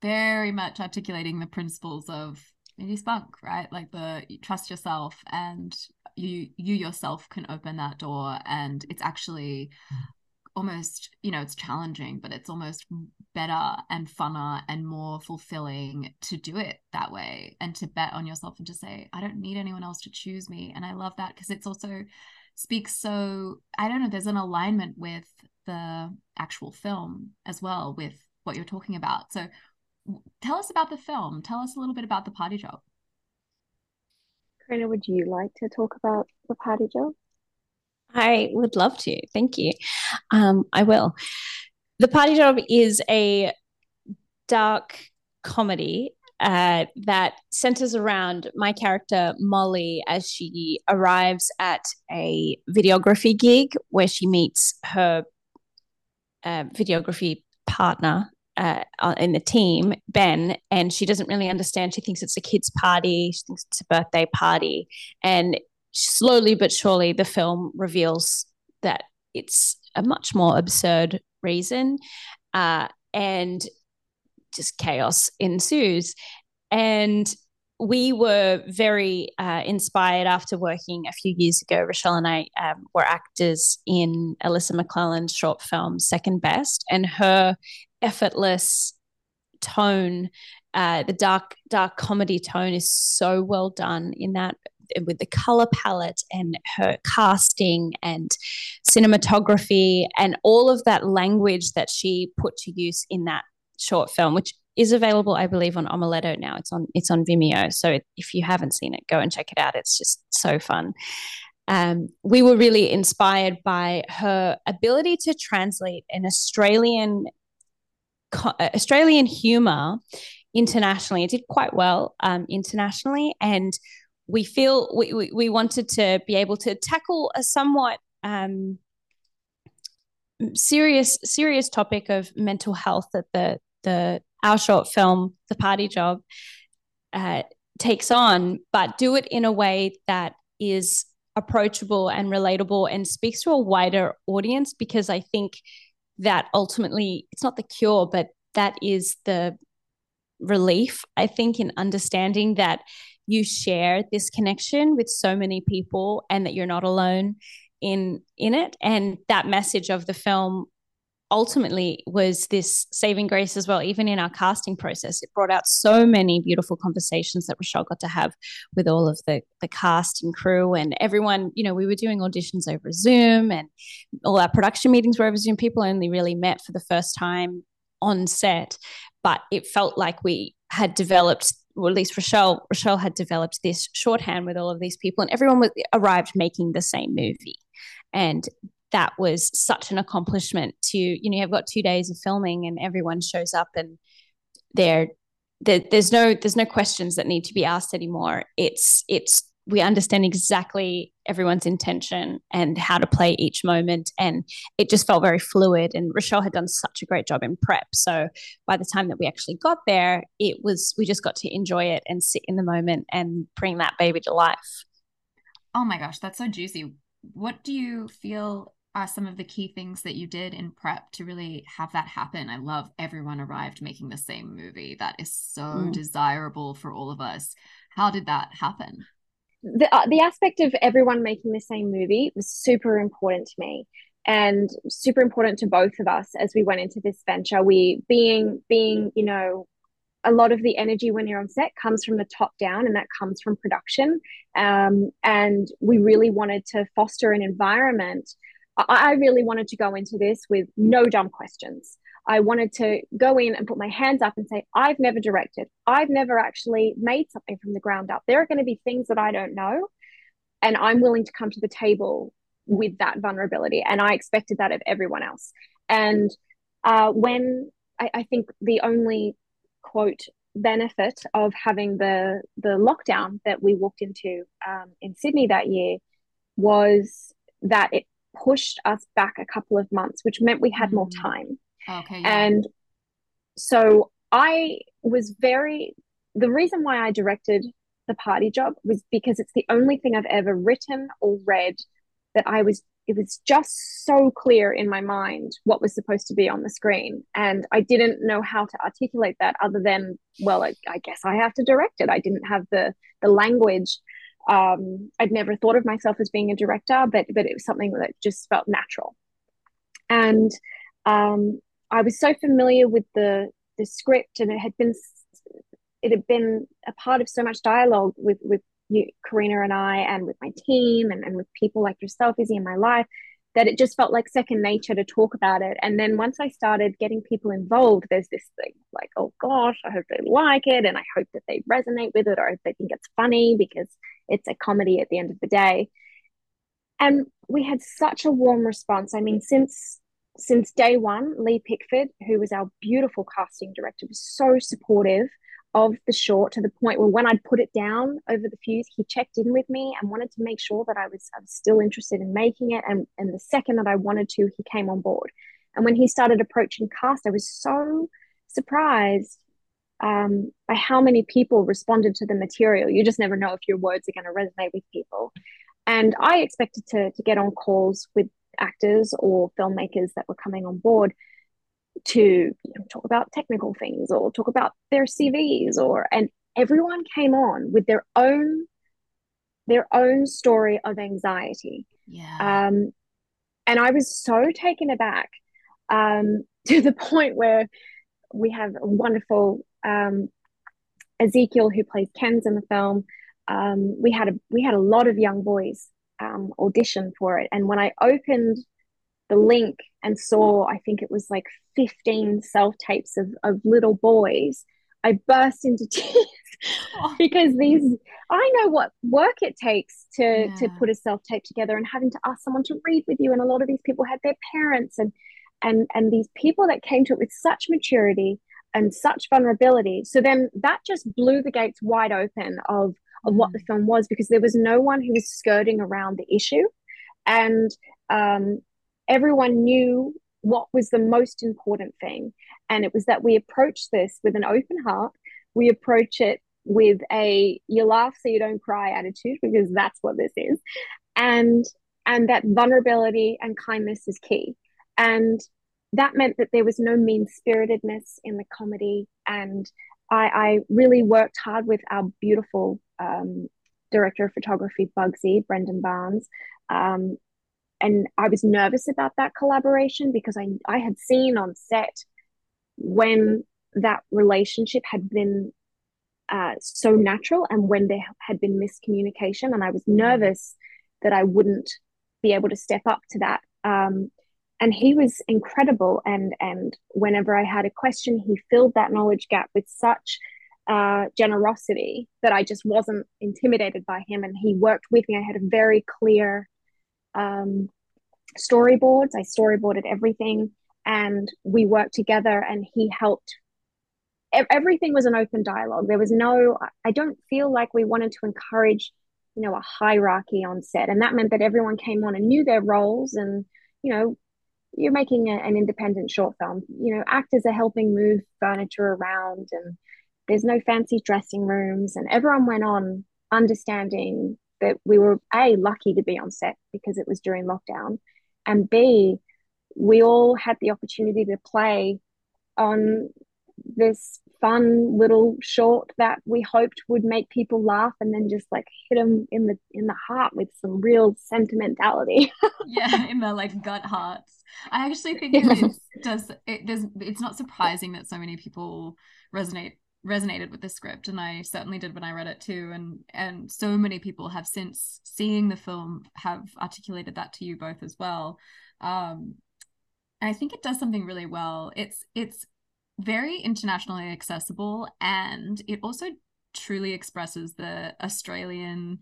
very much articulating the principles of indie spunk right? Like the trust yourself and you you yourself can open that door and it's actually mm. almost you know it's challenging but it's almost better and funner and more fulfilling to do it that way and to bet on yourself and to say i don't need anyone else to choose me and i love that because it's also speaks so i don't know there's an alignment with the actual film as well with what you're talking about. So tell us about the film. Tell us a little bit about the party job
Karina, would you like to talk about the party job
I would love to. Thank you. Um, I will. The Party Job is a dark comedy uh, that centers around my character Molly as she arrives at a videography gig where she meets her uh, videography partner uh, in the team, Ben, and she doesn't really understand. She thinks it's a kid's party. She thinks it's a birthday party, and slowly but surely the film reveals that it's a much more absurd reason uh, and just chaos ensues and we were very uh, inspired after working a few years ago. Raechelle and I um, were actors in Alyssa McClelland's short film Second Best, and her effortless tone uh, the dark dark comedy tone is so well done in that with the color palette and her casting and cinematography and all of that language that she put to use in that short film, which is available, I believe, on Omeleto now. It's on it's on Vimeo. So if you haven't seen it, go and check it out. It's just so fun. Um, we were really inspired by her ability to translate an Australian Australian humor internationally. It did quite well um, internationally, and we feel we, we, we, wanted to be able to tackle a somewhat um, serious serious topic of mental health that the the our short film, The Party Job, uh, takes on, but do it in a way that is approachable and relatable and speaks to a wider audience because I think that ultimately it's not the cure, but that is the relief, I think, in understanding that you share this connection with so many people and that you're not alone in in it. And that message of the film ultimately was this saving grace as well. Even in our casting process it brought out so many beautiful conversations that Raechelle got to have with all of the the cast and crew and everyone. You know we were doing auditions over Zoom and all our production meetings were over Zoom. People only really met for the first time on set but it felt like we had developed or at least Raechelle Raechelle had developed this shorthand with all of these people and everyone was, arrived making the same movie. And that was such an accomplishment to you know you've got two days of filming and everyone shows up and they're there's no there's no questions that need to be asked anymore. It's it's we understand exactly everyone's intention and how to play each moment. And it just felt very fluid. And raechelle had done such a great job in prep. So by the time that we actually got there it was we just got to enjoy it and sit in the moment and bring that baby to life.
Oh my gosh that's so juicy. What do you feel are some of the key things that you did in prep to really have that happen? I love everyone arrived making the same movie. That is so mm. desirable for all of us. How did that happen?
The, uh, the aspect of everyone making the same movie was super important to me and super important to both of us as we went into this venture we being being you know a lot of the energy when you're on set comes from the top down and that comes from production um, and we really wanted to foster an environment I really wanted to go into this with no dumb questions. I wanted to go in and put my hands up and say, I've never directed. I've never actually made something from the ground up. There are going to be things that I don't know. And I'm willing to come to the table with that vulnerability. And I expected that of everyone else. And uh, when I, I think the only quote benefit of having the the lockdown that we walked into um, in Sydney that year was that it pushed us back a couple of months, which meant we had mm. more time.
Okay.
Yeah. And so I was very, the reason why I directed the party job was because it's the only thing I've ever written or read that I was, it was just so clear in my mind what was supposed to be on the screen. And I didn't know how to articulate that other than, well, I, I guess I have to direct it. I didn't have the, the language um, I'd never thought of myself as being a director, but but it was something that just felt natural. And um, I was so familiar with the the script, and it had been it had been a part of so much dialogue with with you, Karina and I, and with my team, and, and with people like yourself, Izzy, in my life, that it just felt like second nature to talk about it. And then once I started getting people involved, there's this thing like, oh gosh, I hope they like it, and I hope that they resonate with it, or if they think it's funny because it's a comedy at the end of the day. And we had such a warm response. I mean, since since day one, Lee Pickford, who was our beautiful casting director, was so supportive of the short to the point where when I'd put it down over the fuse, he checked in with me and wanted to make sure that I was, I was still interested in making it. And, and the second that I wanted to, he came on board. And when he started approaching cast, I was so surprised um, by how many people responded to the material. You just never know if your words are going to resonate with people. And I expected to, to get on calls with actors or filmmakers that were coming on board to you know, talk about technical things or talk about their CVs or and everyone came on with their own their own story of anxiety.
Yeah.
Um, and I was so taken aback um, *laughs* to the point where we have a wonderful um, Ezekiel, who plays Ken's in the film, um, we had a we had a lot of young boys um, audition for it. And when I opened the link and saw, I think it was like 15 self tapes of, of little boys, I burst into *laughs* tears because these, I know what work it takes to, yeah. to put a self tape together and having to ask someone to read with you. And a lot of these people had their parents and, and, and these people that came to it with such maturity and such vulnerability. So then that just blew the gates wide open of of what the mm. film was because there was no one who was skirting around the issue and um, everyone knew what was the most important thing. And it was that we approach this with an open heart. We approach it with a you laugh so you don't cry attitude because that's what this is. And and that vulnerability and kindness is key. And that meant that there was no mean spiritedness in the comedy. And I, I really worked hard with our beautiful um, director of photography, Bugsy, Brendan Barnes. Um, and I was nervous about that collaboration because I, I had seen on set when that relationship had been uh, so natural and when there had been miscommunication. And I was nervous that I wouldn't be able to step up to that. Um, and he was incredible. And, and whenever I had a question, he filled that knowledge gap with such uh, generosity that I just wasn't intimidated by him. And he worked with me. I had a very clear um, storyboards. I storyboarded everything, and we worked together. And he helped. Everything was an open dialogue. There was no. I don't feel like we wanted to encourage, you know, a hierarchy on set, and that meant that everyone came on and knew their roles. And you know, you're making a, an independent short film. You know, actors are helping move furniture around and there's no fancy dressing rooms, and everyone went on understanding that we were a lucky to be on set because it was during lockdown, and b we all had the opportunity to play on this fun little short that we hoped would make people laugh and then just like hit them in the in the heart with some real sentimentality. *laughs*
Yeah in the like gut hearts. I actually think it does it does it's not surprising that so many people resonate resonated with the script and I certainly did when I read it too and and so many people have since seeing the film have articulated that to you both as well. Um I think it does something really well. It's it's very internationally accessible and it also truly expresses the Australian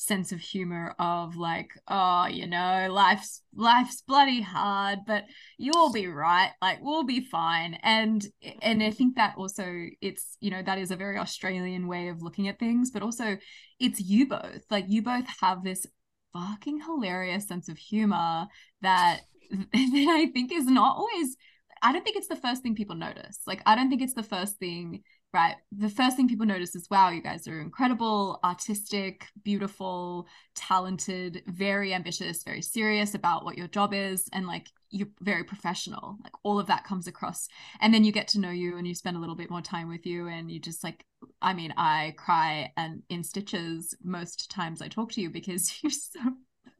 sense of humor of like oh you know life's life's bloody hard but you'll be right like we'll be fine. And and i think that also it's you know that is a very australian way of looking at things but also it's you both. Like you both have this fucking hilarious sense of humor that *laughs* that i think is not always i don't think it's the first thing people notice. Like i don't think it's the first thing right. The first thing people notice is wow you guys are incredible artistic beautiful talented very ambitious very serious about what your job is and like you're very professional. Like all of that comes across. And then you get to know you and you spend a little bit more time with you and you just like i mean i cry and in stitches most times i talk to you because *laughs* you're so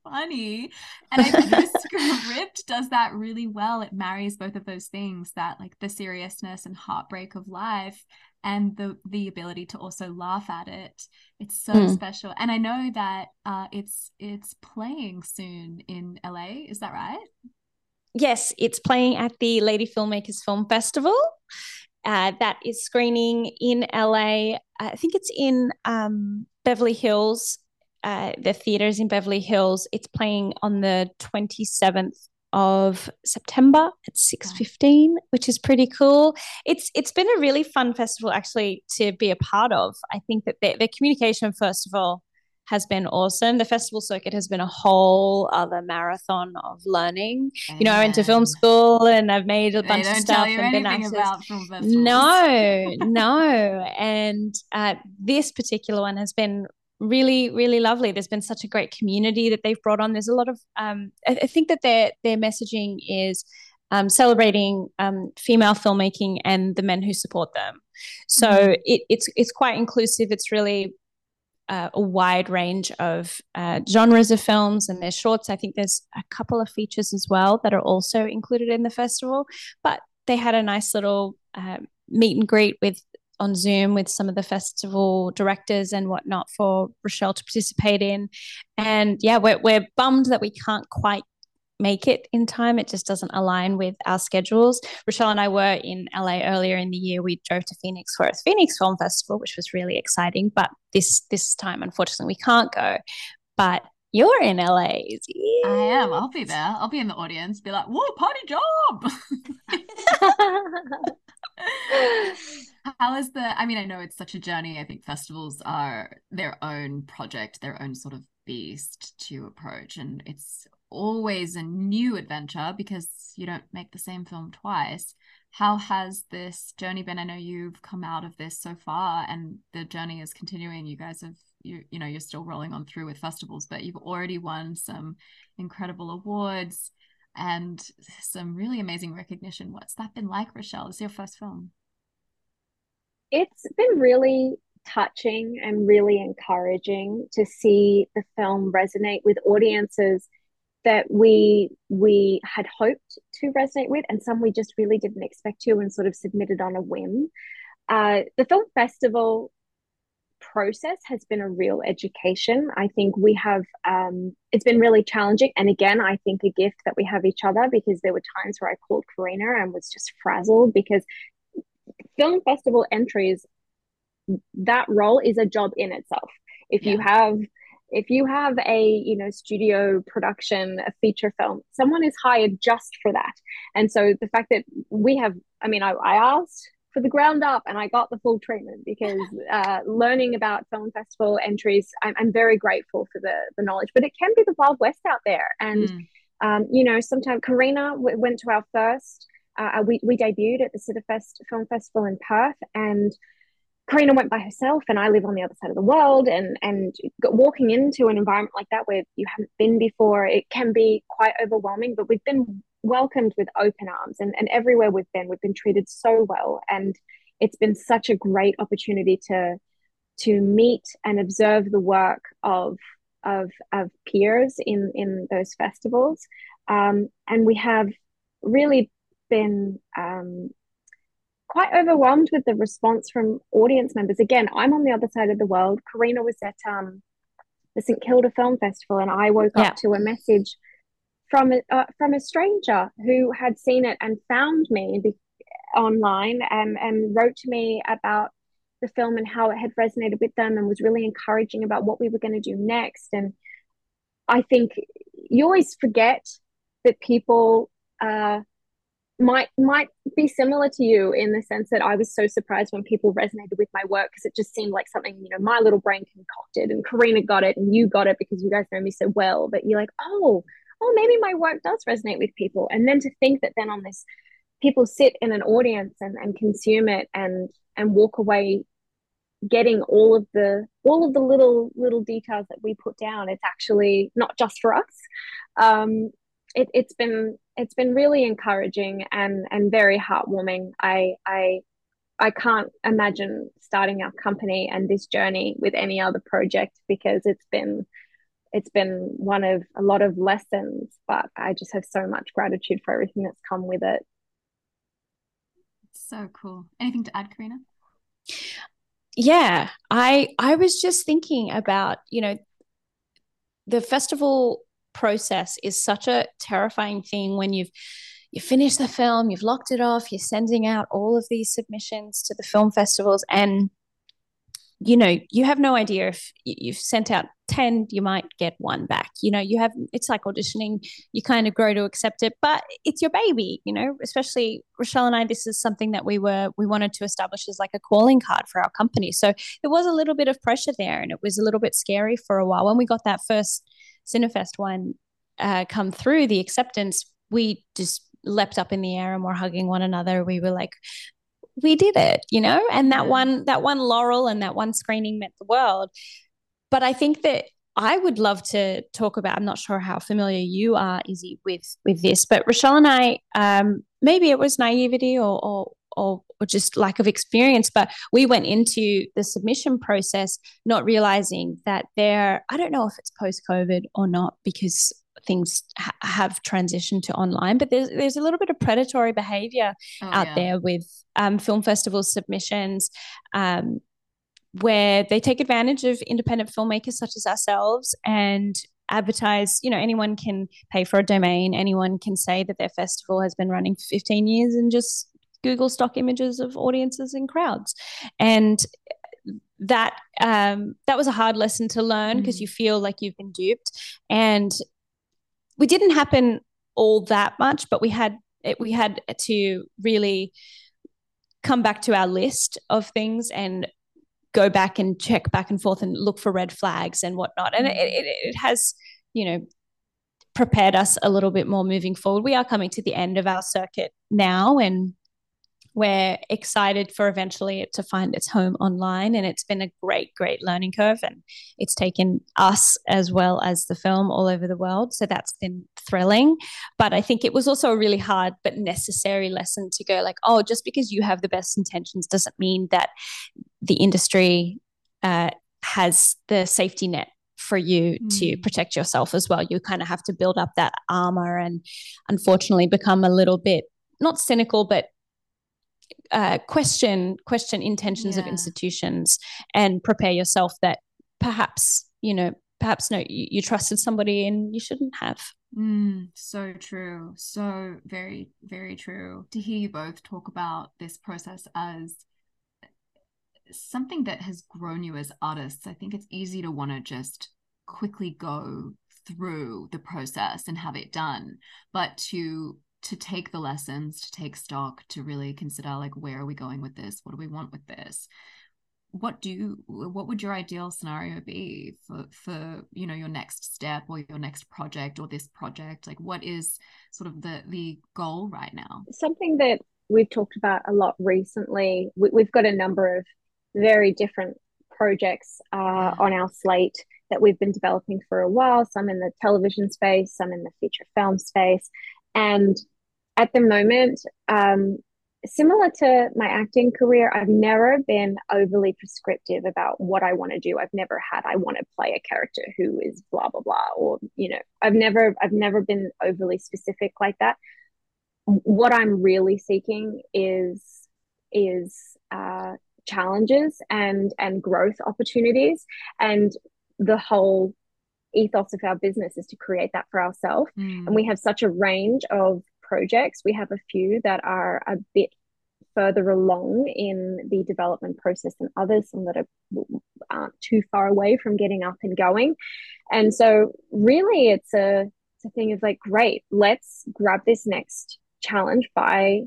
funny. And i think the *laughs* script does that really well. It marries both of those things that like the seriousness and heartbreak of life and the the ability to also laugh at it. It's so mm. special. And i know that uh it's it's playing soon in la is that right?
Yes it's playing at the lady filmmakers film festival. Uh, that is screening in la i think it's in um, beverly hills. Uh, the theaters in beverly hills. It's playing on the 27th of September at 6:15 which is pretty cool. It's it's been a really fun festival actually to be a part of. I think that the, communication first of all has been awesome. The festival circuit has been a whole other marathon of learning. You know, I went to film school and I've made a bunch of stuff and been
actors.
No, *laughs* no. And uh, this particular one has been really really lovely. There's been such a great community that they've brought on. There's a lot of um, I, I, think that their their messaging is um, celebrating um, female filmmaking and the men who support them. So mm-hmm. it, it's it's quite inclusive. It's really uh, a wide range of uh, genres of films and their shorts. I think there's a couple of features as well that are also included in the festival but they had a nice little uh, meet and greet with on Zoom with some of the festival directors and whatnot for Raechelle to participate in. And yeah, we're, we're bummed that we can't quite make it in time. It just doesn't align with our schedules. Raechelle and I were in LA earlier in the year. We drove to Phoenix for a Phoenix Film Festival, which was really exciting. But this this time, unfortunately, we can't go. But you're in LA.
I am. I'll be there. I'll be in the audience. Be like, "Whoa, party job!" *laughs* *laughs* How is the? I mean, I know it's such a journey. I think festivals are their own project, their own sort of beast to approach, and it's always a new adventure because you don't make the same film twice. How has this journey been? I know you've come out of this so far, and the journey is continuing. You guys have you you know you're still rolling on through with festivals, but you've already won some incredible awards and some really amazing recognition. What's that been like, Raechelle? It's your first film.
It's been really touching and really encouraging to see the film resonate with audiences that we we had hoped to resonate with and some we just really didn't expect to and sort of submitted on a whim uh, the film festival process has been a real education. I think we have, um, it's been really challenging. And again, I think a gift that we have each other because there were times where I called Karina and was just frazzled because film festival entries, that role is a job in itself. If yeah. you have, if you have a you know studio production a feature film someone is hired just for that and so the fact that we have i mean i, I asked for the ground up and I got the full treatment because *laughs* uh, learning about film festival entries, I'm, I'm, very grateful for the, the knowledge, but it can be the Wild West out there. And, mm. um, you know, sometimes Karina w- went to our first, uh, we, we debuted at the Cinefest Film Festival in Perth and Karina went by herself and I live on the other side of the world and and walking into an environment like that where you haven't been before it can be quite overwhelming but we've been welcomed with open arms and, and everywhere we've been we've been treated so well. And it's been such a great opportunity to to meet and observe the work of of of peers in in those festivals. Um, and we have really been um, quite overwhelmed with the response from audience members. Again i'm on the other side of the world. Karina was at um, the st kilda film festival and i woke yeah. up to a message from a, uh, from a stranger who had seen it and found me be- online and, and wrote to me about the film and how it had resonated with them and was really encouraging about what we were going to do next. And I think you always forget that people uh, might might be similar to you in the sense that I was so surprised when people resonated with my work because it just seemed like something you know my little brain concocted and Karina got it and you got it because you guys know me so well that you're like oh oh, maybe my work does resonate with people. And then to think that then on this, people sit in an audience and, and consume it and and walk away getting all of the all of the little little details that we put down it's actually not just for us um it, it's been it's been really encouraging and and very heartwarming i i i can't imagine starting our company and this journey with any other project because it's been it's been one of a lot of lessons, but I just have so much gratitude for everything that's come with it.
So cool. Anything to add, Karina?
Yeah, I I was just thinking about, you know, the festival process is such a terrifying thing when you've you finish the film, you've locked it off, you're sending out all of these submissions to the film festivals and you know you have no idea if you've sent out 10 you might get one back. You know you have it's like auditioning you kind of grow to accept it but it's your baby you know especially raechelle and i this is something that we were we wanted to establish as like a calling card for our company. So there was a little bit of pressure there and it was a little bit scary for a while. When we got that first cinefest one uh, come through the acceptance we just leapt up in the air and we're hugging one another. We were like we did it, you know, and that one that one laurel and that one screening meant the world. But I think that I would love to talk about. I'm not sure how familiar you are, Izzy, with with this, but Raechelle and I, um, maybe it was naivety or, or or or just lack of experience, but we went into the submission process not realizing that there. I don't know if it's post COVID or not because things ha- have transitioned to online. But there's there's a little bit of predatory behavior oh, out yeah. there with um, film festival submissions. Um, where they take advantage of independent filmmakers such as ourselves and advertise you know anyone can pay for a domain anyone can say that their festival has been running for 15 years and just google stock images of audiences and crowds and that um, that was a hard lesson to learn because mm. you feel like you've been duped and we didn't happen all that much but we had we had to really come back to our list of things and go back and check back and forth and look for red flags and whatnot. And it, it, it has you know prepared us a little bit more moving forward. We are coming to the end of our circuit now and we're excited for eventually it to find its home online and it's been a great great learning curve and it's taken us as well as the film all over the world so that's been thrilling but i think it was also a really hard but necessary lesson to go like oh just because you have the best intentions doesn't mean that the industry uh, has the safety net for you mm. to protect yourself as well. You kind of have to build up that armor and unfortunately become a little bit not cynical, but uh, question question intentions yeah. of institutions and prepare yourself that perhaps you know perhaps no you, you trusted somebody and you shouldn't have.
Mm, so true. So very very true to hear you both talk about this process as something that has grown you as artists. I think it's easy to want to just quickly go through the process and have it done. But to to take the lessons to take stock to really consider like where are we going with this? What do we want with this? What do you, what would your ideal scenario be for for you know your next step or your next project or this project? Like what is sort of the the goal right now?
Something that we've talked about a lot recently we, have got a number of very different projects uh, on our slate that we've been developing for a while some in the television space some in the feature film space and at the moment, um, similar to my acting career, I've never been overly prescriptive about what I want to do. I've never had I want to play a character who is blah blah blah, or you know, I've never I've never been overly specific like that. What I'm really seeking is is uh, challenges and and growth opportunities, and the whole ethos of our business is to create that for ourselves. Mm. And we have such a range of projects. We have a few that are a bit further along in the development process than others, some that are, aren't too far away from getting up and going. And so, really, it's a it's a thing of like, great, let's grab this next challenge by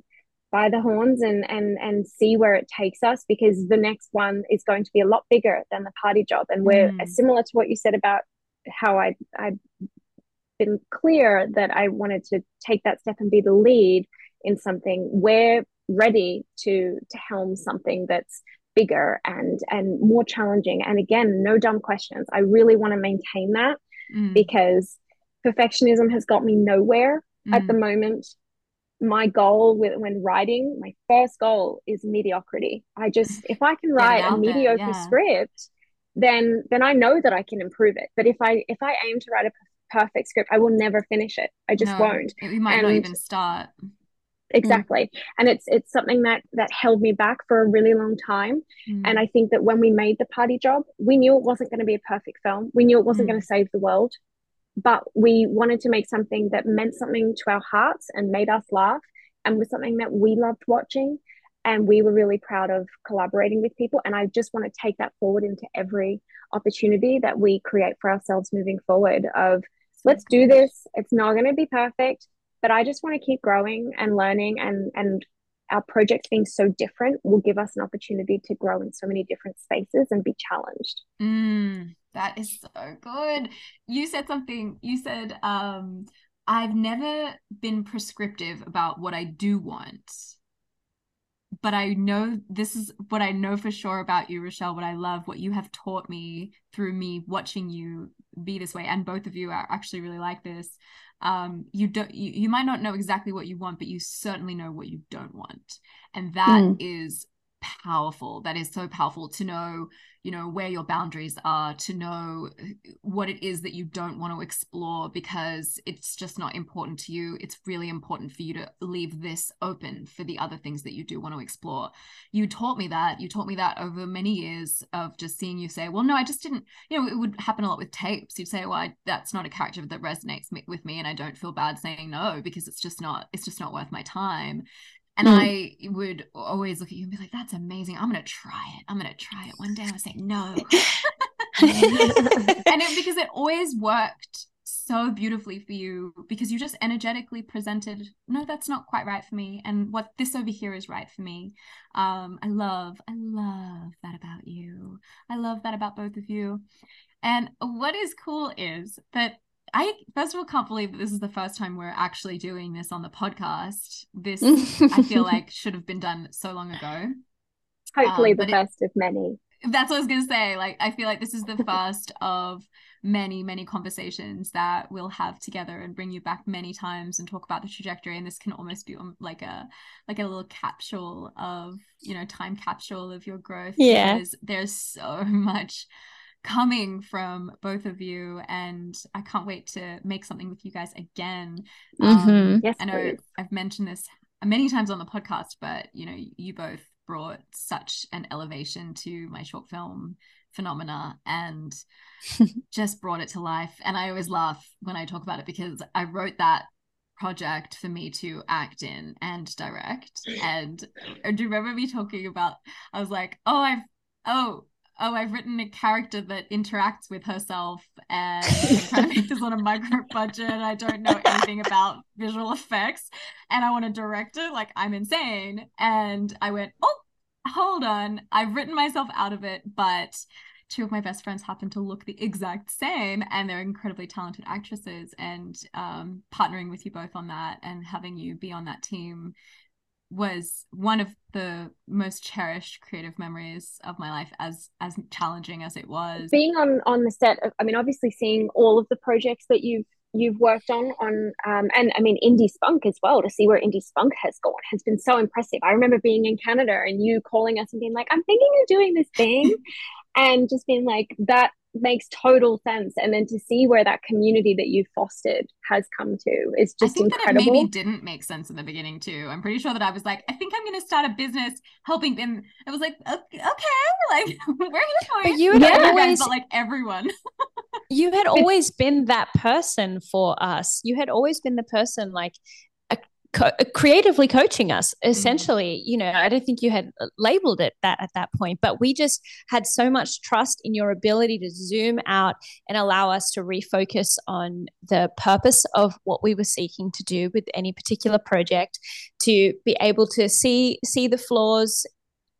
by the horns and and and see where it takes us because the next one is going to be a lot bigger than the party job and we're mm. similar to what you said about how I I've been clear that I wanted to take that step and be the lead in something. We're ready to to helm something that's bigger and and more challenging. And again, no dumb questions. I really want to maintain that mm. because perfectionism has got me nowhere mm. at the moment. My goal with when writing, my first goal is mediocrity. I just *sighs* if I can write a mediocre yeah. script, then then I know that I can improve it. But if I if I aim to write a perfect script, I will never finish it. I just no, won't.
You might and not even start.
Exactly. Mm. And it's it's something that that held me back for a really long time. Mm. And I think that when we made the party job, we knew it wasn't going to be a perfect film. We knew it wasn't mm. going to save the world. But we wanted to make something that meant something to our hearts and made us laugh and was something that we loved watching and we were really proud of collaborating with people and i just want to take that forward into every opportunity that we create for ourselves moving forward of let's do this. It's not going to be perfect, but I just want to keep growing and learning and and our projects being so different will give us an opportunity to grow in so many different spaces and be challenged.
Mm, that is so good. You said something, you said, um, I've never been prescriptive about what I do want. But I know this is what I know for sure about you, Raechelle, what I love, what you have taught me through me watching you be this way and both of you are actually really like this um you don't you, you might not know exactly what you want but you certainly know what you don't want and that mm. is powerful. That is so powerful to know you know where your boundaries are to know what it is that you don't want to explore because it's just not important to you. It's really important for you to leave this open for the other things that you do want to explore. You taught me that. You taught me that over many years of just seeing you say well no i just didn't you know it would happen a lot with tapes. You'd say well I, that's not a character that resonates with me and i don't feel bad saying no because it's just not it's just not worth my time and mm. I would always look at you and be like, that's amazing. I'm going to try it. I'm going to try it one day. I would say, no. *laughs* and it, because it always worked so beautifully for you because you just energetically presented, no, that's not quite right for me. And what this over here is right for me. Um, I love, I love that about you. I love that about both of you. And what is cool is that I first of all can't believe that this is the first time we're actually doing this on the podcast. This I feel like *laughs* should have been done so long ago.
Hopefully, um, the first it, of many.
That's what I was gonna say. Like, I feel like this is the first of many, many conversations that we'll have together and bring you back many times and talk about the trajectory. And this can almost be um, like a like a little capsule of you know time capsule of your growth.
Yeah,
because there's so *laughs* much coming from both of you and i can't wait to make something with you guys again
mm-hmm. um, yes
i know please. i've mentioned this many times on the podcast but you know you both brought such an elevation to my short film phenomena and *laughs* just brought it to life and i always laugh when i talk about it because i wrote that project for me to act in and direct and do you remember me talking about i was like oh i've oh oh, I've written a character that interacts with herself and I'm trying to make this on a micro budget. I don't know anything about visual effects and I want to direct it. Like, I'm insane. And I went, oh, hold on. I've written myself out of it, but two of my best friends happen to look the exact same and they're incredibly talented actresses and um, partnering with you both on that and having you be on that team was one of the most cherished creative memories of my life as as challenging as it was.
Being on on the set of, i mean obviously seeing all of the projects that you've you've worked on on um, and i mean indie spunk as well to see where indie spunk has gone has been so impressive. I remember being in canada and you calling us and being like i'm thinking of doing this thing *laughs* and just being like that makes total sense and then to see where that community that you fostered has come to is just I think incredible.
That it maybe didn't make sense in the beginning too. I'm pretty sure that I was like, I think I'm going to start a business helping them. I was like, okay, *laughs* like *laughs* where are you going?
But you had yeah. always,
but like everyone. *laughs*
you had always been that person for us. You had always been the person like co- creatively coaching us mm. essentially mm. you know i don't think you had labeled it that at that point but we just had so much trust in your ability to zoom out and allow us to refocus on the purpose of what we were seeking to do with any particular project to be able to see see the flaws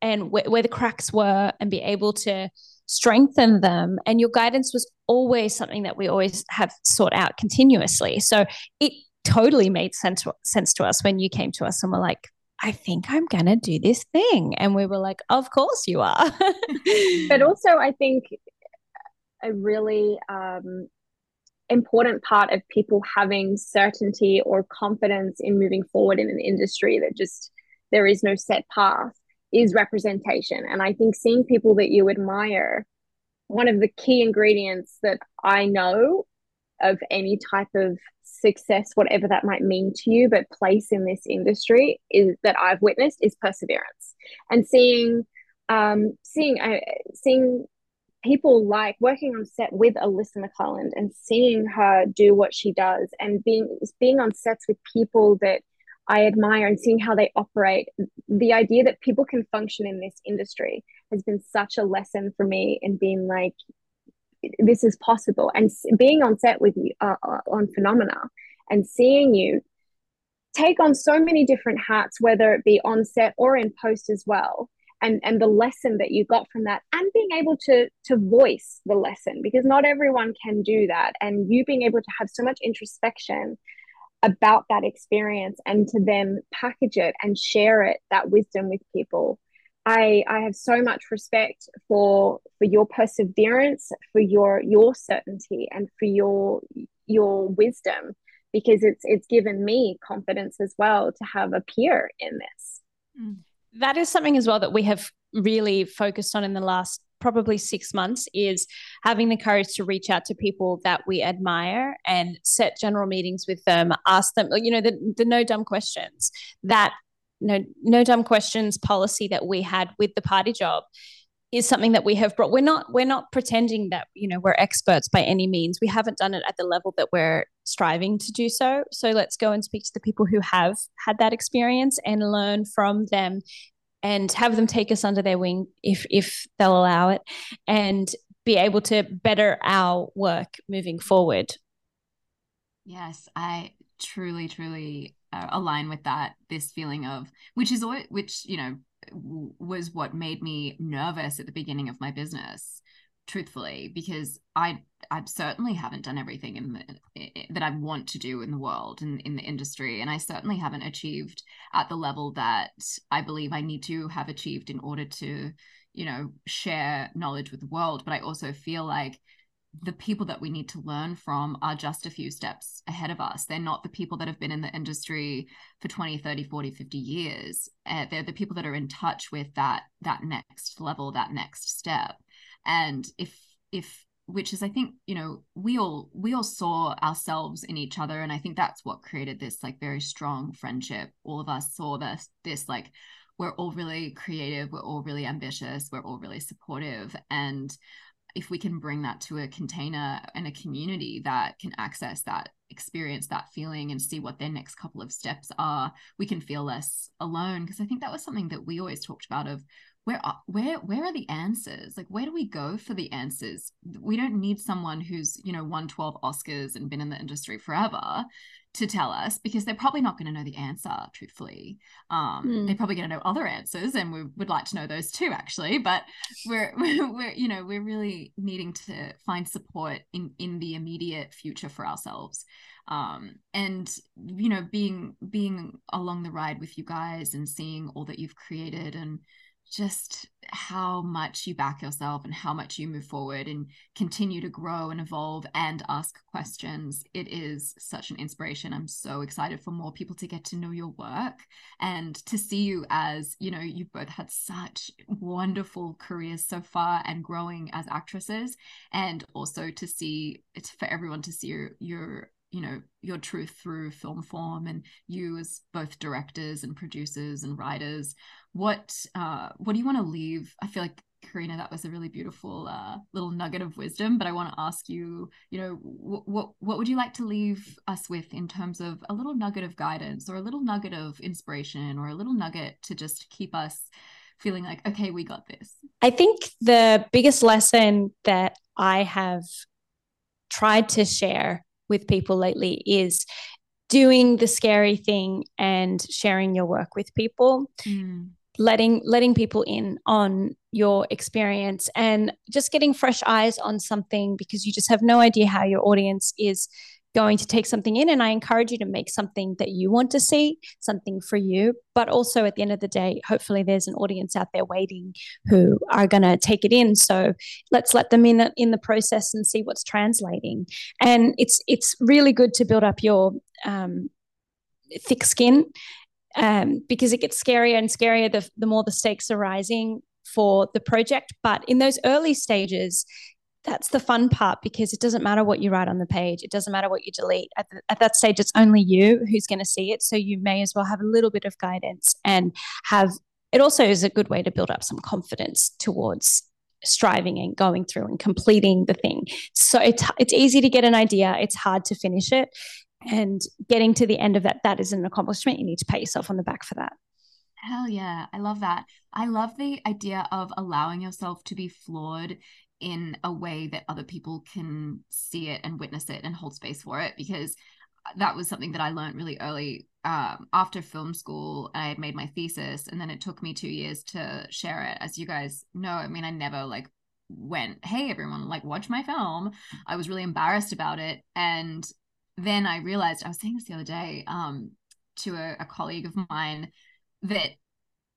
and wh- where the cracks were and be able to strengthen them and your guidance was always something that we always have sought out continuously so it totally made sense sense to us when you came to us and were like, I think I'm going to do this thing. And we were like, of course you are. *laughs*
but also, I think a really um, important part of people having certainty or confidence in moving forward in an industry that just there is no set path is representation. And I think seeing people that you admire, one of the key ingredients that I know of any type of success, whatever that might mean to you, but place in this industry is that I've witnessed is perseverance and seeing, um, seeing, uh, seeing people like working on set with Alyssa McClelland and seeing her do what she does and being being on sets with people that I admire and seeing how they operate. The idea that people can function in this industry has been such a lesson for me in being like, this is possible. And being on set with you uh, uh, on phenomena and seeing you take on so many different hats whether it be on set or in post as well and and the lesson that you got from that and being able to to voice the lesson because not everyone can do that. And you being able to have so much introspection about that experience and to then package it and share it that wisdom with people I I have so much respect for for your perseverance, for your your certainty, and for your your wisdom because it's it's given me confidence as well to have a peer in this.
Mm.
that is something as well that we have really focused on in the last probably six months is having the courage to reach out to people that we admire and set general meetings with them, ask them, you know, the, the no dumb questions that no no dumb questions policy that we had with the party job is something that we have brought. We're not we're not pretending that you know we're experts by any means. We haven't done it at the level that we're striving to do so. So let's go and speak to the people who have had that experience and learn from them and have them take us under their wing if if they'll allow it and be able to better our work moving forward.
Yes i truly truly uh, align with that this feeling of which is which you know was what made me nervous at the beginning of my business truthfully because i i certainly haven't done everything in the, that i want to do in the world and in, in the industry and i certainly haven't achieved at the level that i believe i need to have achieved in order to you know share knowledge with the world but i also feel like the people that we need to learn from are just a few steps ahead of us. They're not the people that have been in the industry for 20, 30, 40, 50 years. Uh, they're the people that are in touch with that that next level, that next step. And if if which is I think, you know, we all we all saw ourselves in each other and I think that's what created this like very strong friendship. All of us saw this this like we're all really creative, we're all really ambitious, we're all really supportive and if we can bring that to a container and a community that can access that experience that feeling and see what their next couple of steps are we can feel less alone. Because i think that was something that we always talked about of where are, where where are the answers? Like where do we go for the answers? We don't need someone who's you know won 12 oscars and been in the industry forever to tell us because they're probably not going to know the answer truthfully um, mm. they're probably going to know other answers and we would like to know those too actually but *laughs* we're, we're you know we're really needing to find support in in the immediate future for ourselves um, and you know being being along the ride with you guys and seeing all that you've created and just how much you back yourself and how much you move forward and continue to grow and evolve and ask questions. It is such an inspiration. I'm so excited for more people to get to know your work and to see you as, you know, you've both had such wonderful careers so far and growing as actresses and also to see it's for everyone to see your your you know your truth through film form and you as both directors and producers and writers what uh what do you want to leave? I feel like karina that was a really beautiful uh little nugget of wisdom but i want to ask you you know what what what would you like to leave us with in terms of a little nugget of guidance or a little nugget of inspiration or a little nugget to just keep us feeling like okay we got this
i think the biggest lesson that i have tried to share with people lately is doing the scary thing and sharing your work with people mm. letting letting people in on your experience and just getting fresh eyes on something because you just have no idea how your audience is going to take something in and i encourage you to make something that you want to see something for you. But also at the end of the day hopefully there's an audience out there waiting who are going to take it in. So let's let them in in the process and see what's translating. And it's it's really good to build up your um, thick skin um, because it gets scarier and scarier the, the more the stakes are rising for the project. But in those early stages that's the fun part because it doesn't matter what you write on the page. It doesn't matter what you delete. At, the, at that stage, it's only you who's going to see it. So you may as well have a little bit of guidance and have it also is a good way to build up some confidence towards striving and going through and completing the thing. So it's, it's easy to get an idea, it's hard to finish it. And getting to the end of that, that is an accomplishment. You need to pat yourself on the back for that.
Hell yeah. I love that. I love the idea of allowing yourself to be flawed in a way that other people can see it and witness it and hold space for it because that was something that I learned really early um, after film school. I had made my thesis, and then it took me two years to share it. As you guys know, I mean, I never like went, "Hey, everyone, like watch my film." I was really embarrassed about it, and then I realized I was saying this the other day um, to a, a colleague of mine that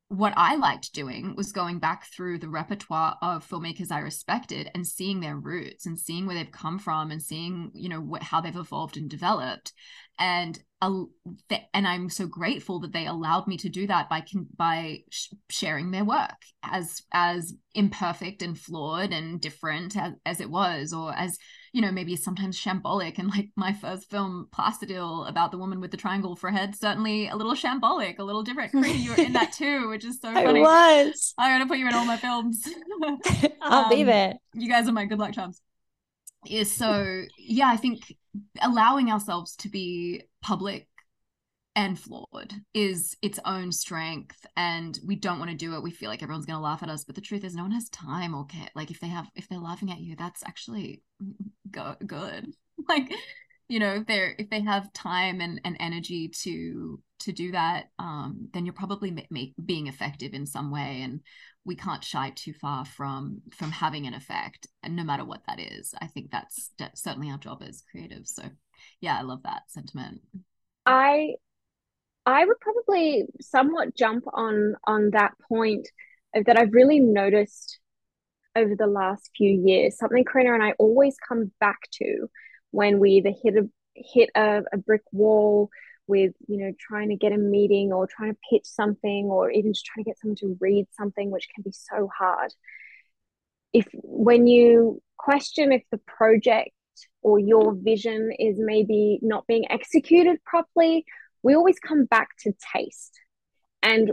what I liked doing was going back through the repertoire of filmmakers I respected and seeing their roots and seeing where they've come from and seeing, you know, what, how they've evolved and developed. And and I'm so grateful that they allowed me to do that by by sharing their work as as imperfect and flawed and different as, as it was or as you know maybe sometimes shambolic and like my first film Plastidil about the woman with the triangle for head certainly a little shambolic a little different. *laughs* You were in that too which is so funny. *laughs*
I was.
I'm gonna put you in all my films. *laughs*
I'll um, be there
you guys are my good luck charms. Is so yeah I think allowing ourselves to be public and flawed is its own strength and we don't want to do it. We feel like everyone's going to laugh at us but the truth is no one has time or care. Like if they have if they're laughing at you that's actually go- good. *laughs* Like you know if they're if they have time and, and energy to to do that um then you're probably ma- being effective in some way and we can't shy too far from from having an effect and no matter what that is. I think that's certainly our job as creatives. So yeah i love that sentiment.
I I would probably somewhat jump on on that point that I've really noticed over the last few years. Something Karina and I always come back to when we either hit a hit a, a brick wall with you know trying to get a meeting or trying to pitch something or even just trying to get someone to read something which can be so hard if when you question if the project or your vision is maybe not being executed properly we always come back to taste. And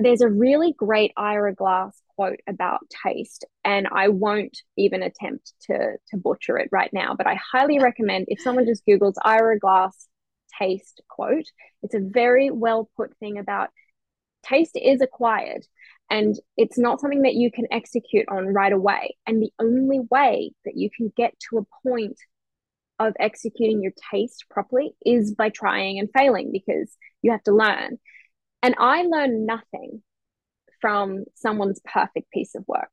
there's a really great Ira Glass quote about taste, and I won't even attempt to, to butcher it right now, but I highly recommend if someone just Googles Ira Glass taste quote, it's a very well put thing about taste is acquired and it's not something that you can execute on right away. And the only way that you can get to a point of executing your taste properly is by trying and failing because you have to learn. And I learn nothing from someone's perfect piece of work.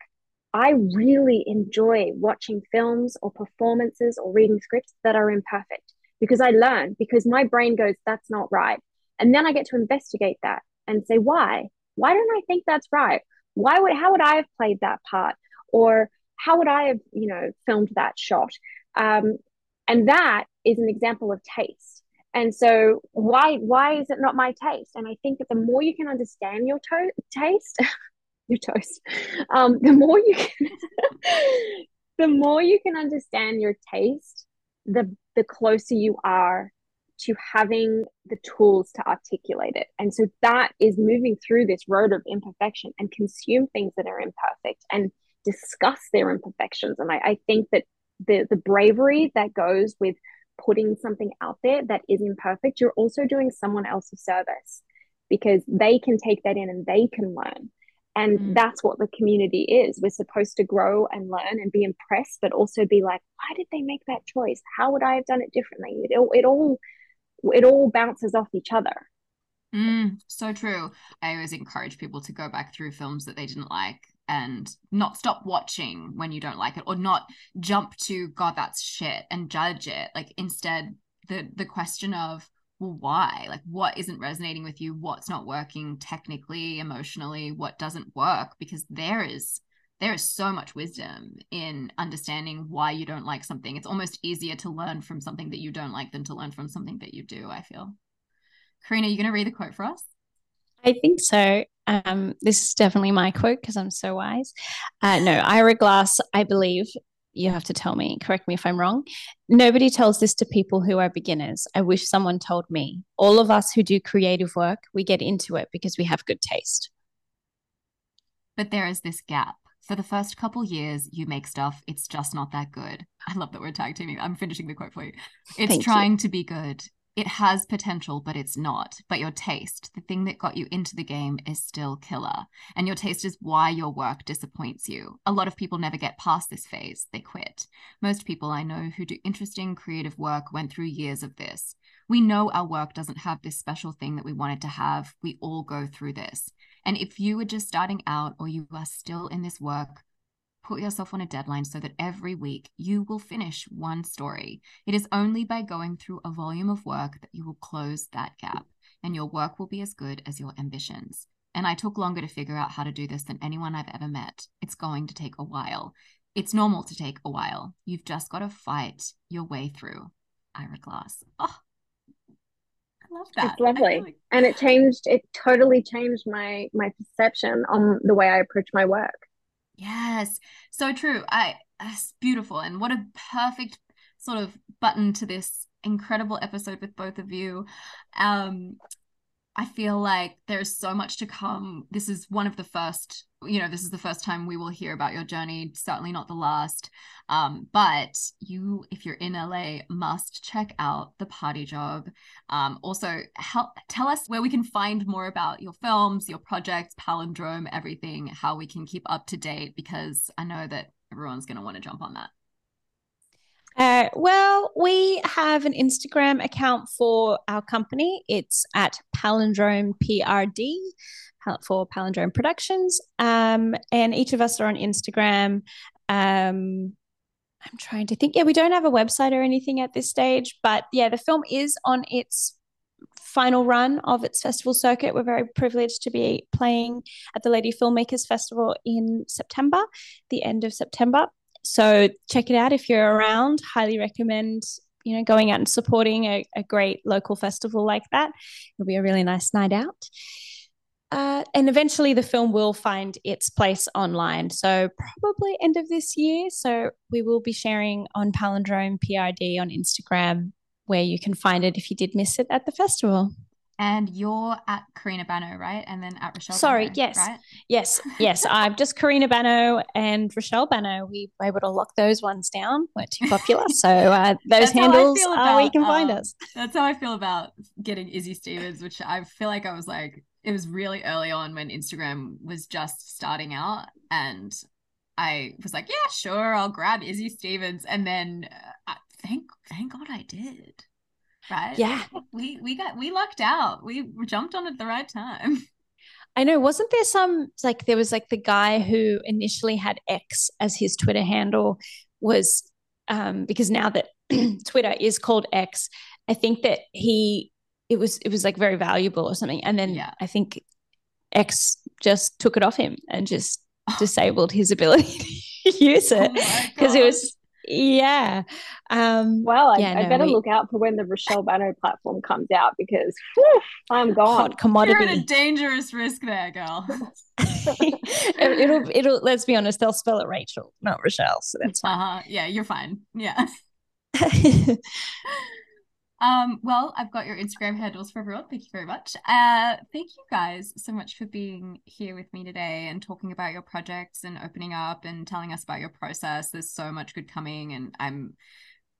I really enjoy watching films or performances or reading scripts that are imperfect because I learn, because my brain goes, that's not right. And then I get to investigate that and say, why? Why don't I think that's right? Why would, how would I have played that part? Or how would I have, you know, filmed that shot? Um, and that is an example of taste. And so why why is it not my taste? And i think that the more you can understand your to- taste *laughs* your toast um, the more you can *laughs* the more you can understand your taste the the closer you are to having the tools to articulate it. And so that is moving through this road of imperfection and consume things that are imperfect and discuss their imperfections. And I, I think that the the bravery that goes with putting something out there that is imperfect you're also doing someone else a service because they can take that in and they can learn. And mm. that's what the community is. We're supposed to grow and learn and be impressed but also be like why did they make that choice? How would i have done it differently? It, all it all it all bounces off each other.
Mm, so true. I always encourage people to go back through films that they didn't like and not stop watching when you don't like it or not jump to god that's shit and judge it. Like instead the the question of well why? Like what isn't resonating with you? What's not working technically emotionally? What doesn't work? Because there is there is so much wisdom in understanding why you don't like something. It's almost easier to learn from something that you don't like than to learn from something that you do i feel. Karina are you going to read the quote for us?
I think so. Um, this is definitely my quote because I'm so wise. Uh, no, Ira Glass, I believe, you have to tell me, correct me if I'm wrong. Nobody tells this to people who are beginners. I wish someone told me. All of us who do creative work, we get into it because we have good taste.
But there is this gap. For the first couple years, you make stuff, it's just not that good. *laughs* I love that we're tag teaming. I'm finishing the quote for you. It's Thank trying you. to be good it has potential, but it's not. But your taste, the thing that got you into the game, is still killer. And your taste is why your work disappoints you. A lot of people never get past this phase, they quit. Most people I know who do interesting creative work went through years of this. We know our work doesn't have this special thing that we wanted to have. We all go through this. And if you are just starting out or you are still in this work, Put yourself on a deadline so that every week you will finish one story. It is only by going through a volume of work that you will close that gap, and your work will be as good as your ambitions. And I took longer to figure out how to do this than anyone I've ever met. It's going to take a while. It's normal to take a while. You've just got to fight your way through. Ira Glass. Oh. I love that.
It's lovely.
Like...
And it changed it totally changed my my perception on the way I approach my work.
Yes. So true. I it's beautiful and what a perfect sort of button to this incredible episode with both of you. Um I feel like there's so much to come. This is one of the first, you know, this is the first time we will hear about your journey, certainly not the last. Um, but you, if you're in LA, must check out the party job. Um, also, help tell us where we can find more about your films, your projects, Palindrome, everything, how we can keep up to date, because I know that everyone's going to want to jump on that.
Uh, well, we have an Instagram account for our company. It's at Palindrome PRD for Palindrome Productions. Um, and each of us are on Instagram. Um, I'm trying to think. Yeah, we don't have a website or anything at this stage, but yeah, the film is on its final run of its festival circuit. We're very privileged to be playing at the Lady Filmmakers Festival in September, the end of September. So check it out if you're around. Highly recommend you know going out and supporting a, a great local festival like that. It'll be a really nice night out. Uh, and eventually the film will find its place online. So probably end of this year. So we will be sharing on Palindrome PRD on Instagram where you can find it if you did miss it at the festival.
And you're at Karina Banno, right? And then at Raechelle.
Sorry,
Banno,
yes,
right?
yes, yes. *laughs* I'm just Karina Banno and Raechelle Banno. We were able to lock those ones down. weren't too popular, so uh, *laughs* those handles are about, where you can find
um,
us.
That's how I feel about getting Izzy Stevens, which I feel like I was like, it was really early on when Instagram was just starting out, and I was like, yeah, sure, I'll grab Izzy Stevens, and then uh, thank thank God I did right?
Yeah.
We we got we lucked out. We jumped on at the right time. *laughs*
I know. Wasn't there some like there was like the guy who initially had X as his Twitter handle was um because now that *clears throat* Twitter is called X, I think that he it was it was like very valuable or something. And then
yeah.
I think X just took it off him and just *laughs* disabled his ability *laughs* to use it because oh it was yeah. Um,
well, I,
yeah,
I
no,
better
we,
look out for when the Raechelle Banno platform comes out because whew, I'm gone.
Hot commodity.
You're at a dangerous risk there, girl. *laughs*
it'll, it'll, let's be honest, they'll spell it Rachel, not Raechelle. So that's fine.
Uh-huh. Yeah, you're fine. Yeah. *laughs* Um, well, I've got your Instagram handles for everyone. Thank you very much. Uh, thank you guys so much for being here with me today and talking about your projects and opening up and telling us about your process. There's so much good coming, and I'm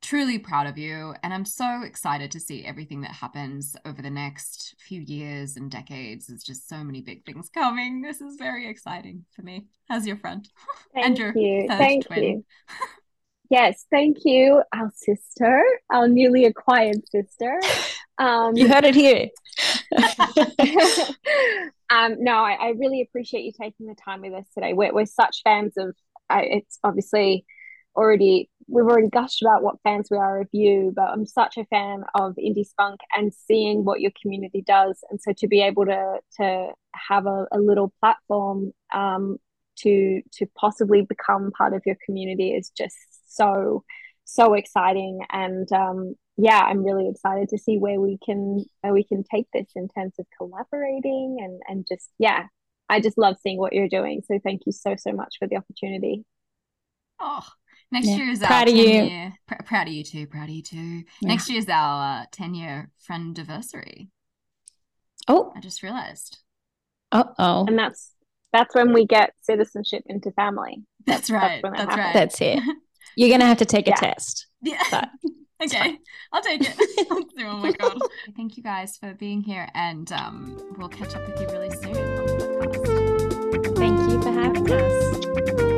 truly proud of you. And I'm so excited to see everything that happens over the next few years and decades. There's just so many big things coming. This is very exciting for me. How's your friend? *laughs*
Thank
and your
you.
third
Thank
twin.
you. *laughs* Yes, thank you, our sister, our newly acquired sister. Um,
you heard it here. *laughs*
um, no, I, I, really appreciate you taking the time with us today. We're, we're such fans of. Uh, it's obviously already we've already gushed about what fans we are of you, but I'm such a fan of Indie Spunk and seeing what your community does, and so to be able to to have a, a little platform um, to to possibly become part of your community is just so so exciting. And um, yeah i'm really excited to see where we can where we can take this in terms of collaborating and and just yeah i just love seeing what you're doing. So thank you so so much for the opportunity.
Oh next
yeah.
year is
proud
our
of
10
you.
year pr- proud of you too proud of you too.
Yeah.
next year is our uh, 10 year friend anniversary.
Oh.
I just realized.
Uh-oh.
And that's that's when we get citizenship into family.
That's right
when that
that's right.
That's it *laughs* you're gonna have to take a
Yeah.
test *laughs*
yeah. *laughs* okay i'll take it. *laughs* oh my god. Thank you guys for being here and um we'll catch up with you really soon. On the podcast
thank you for having us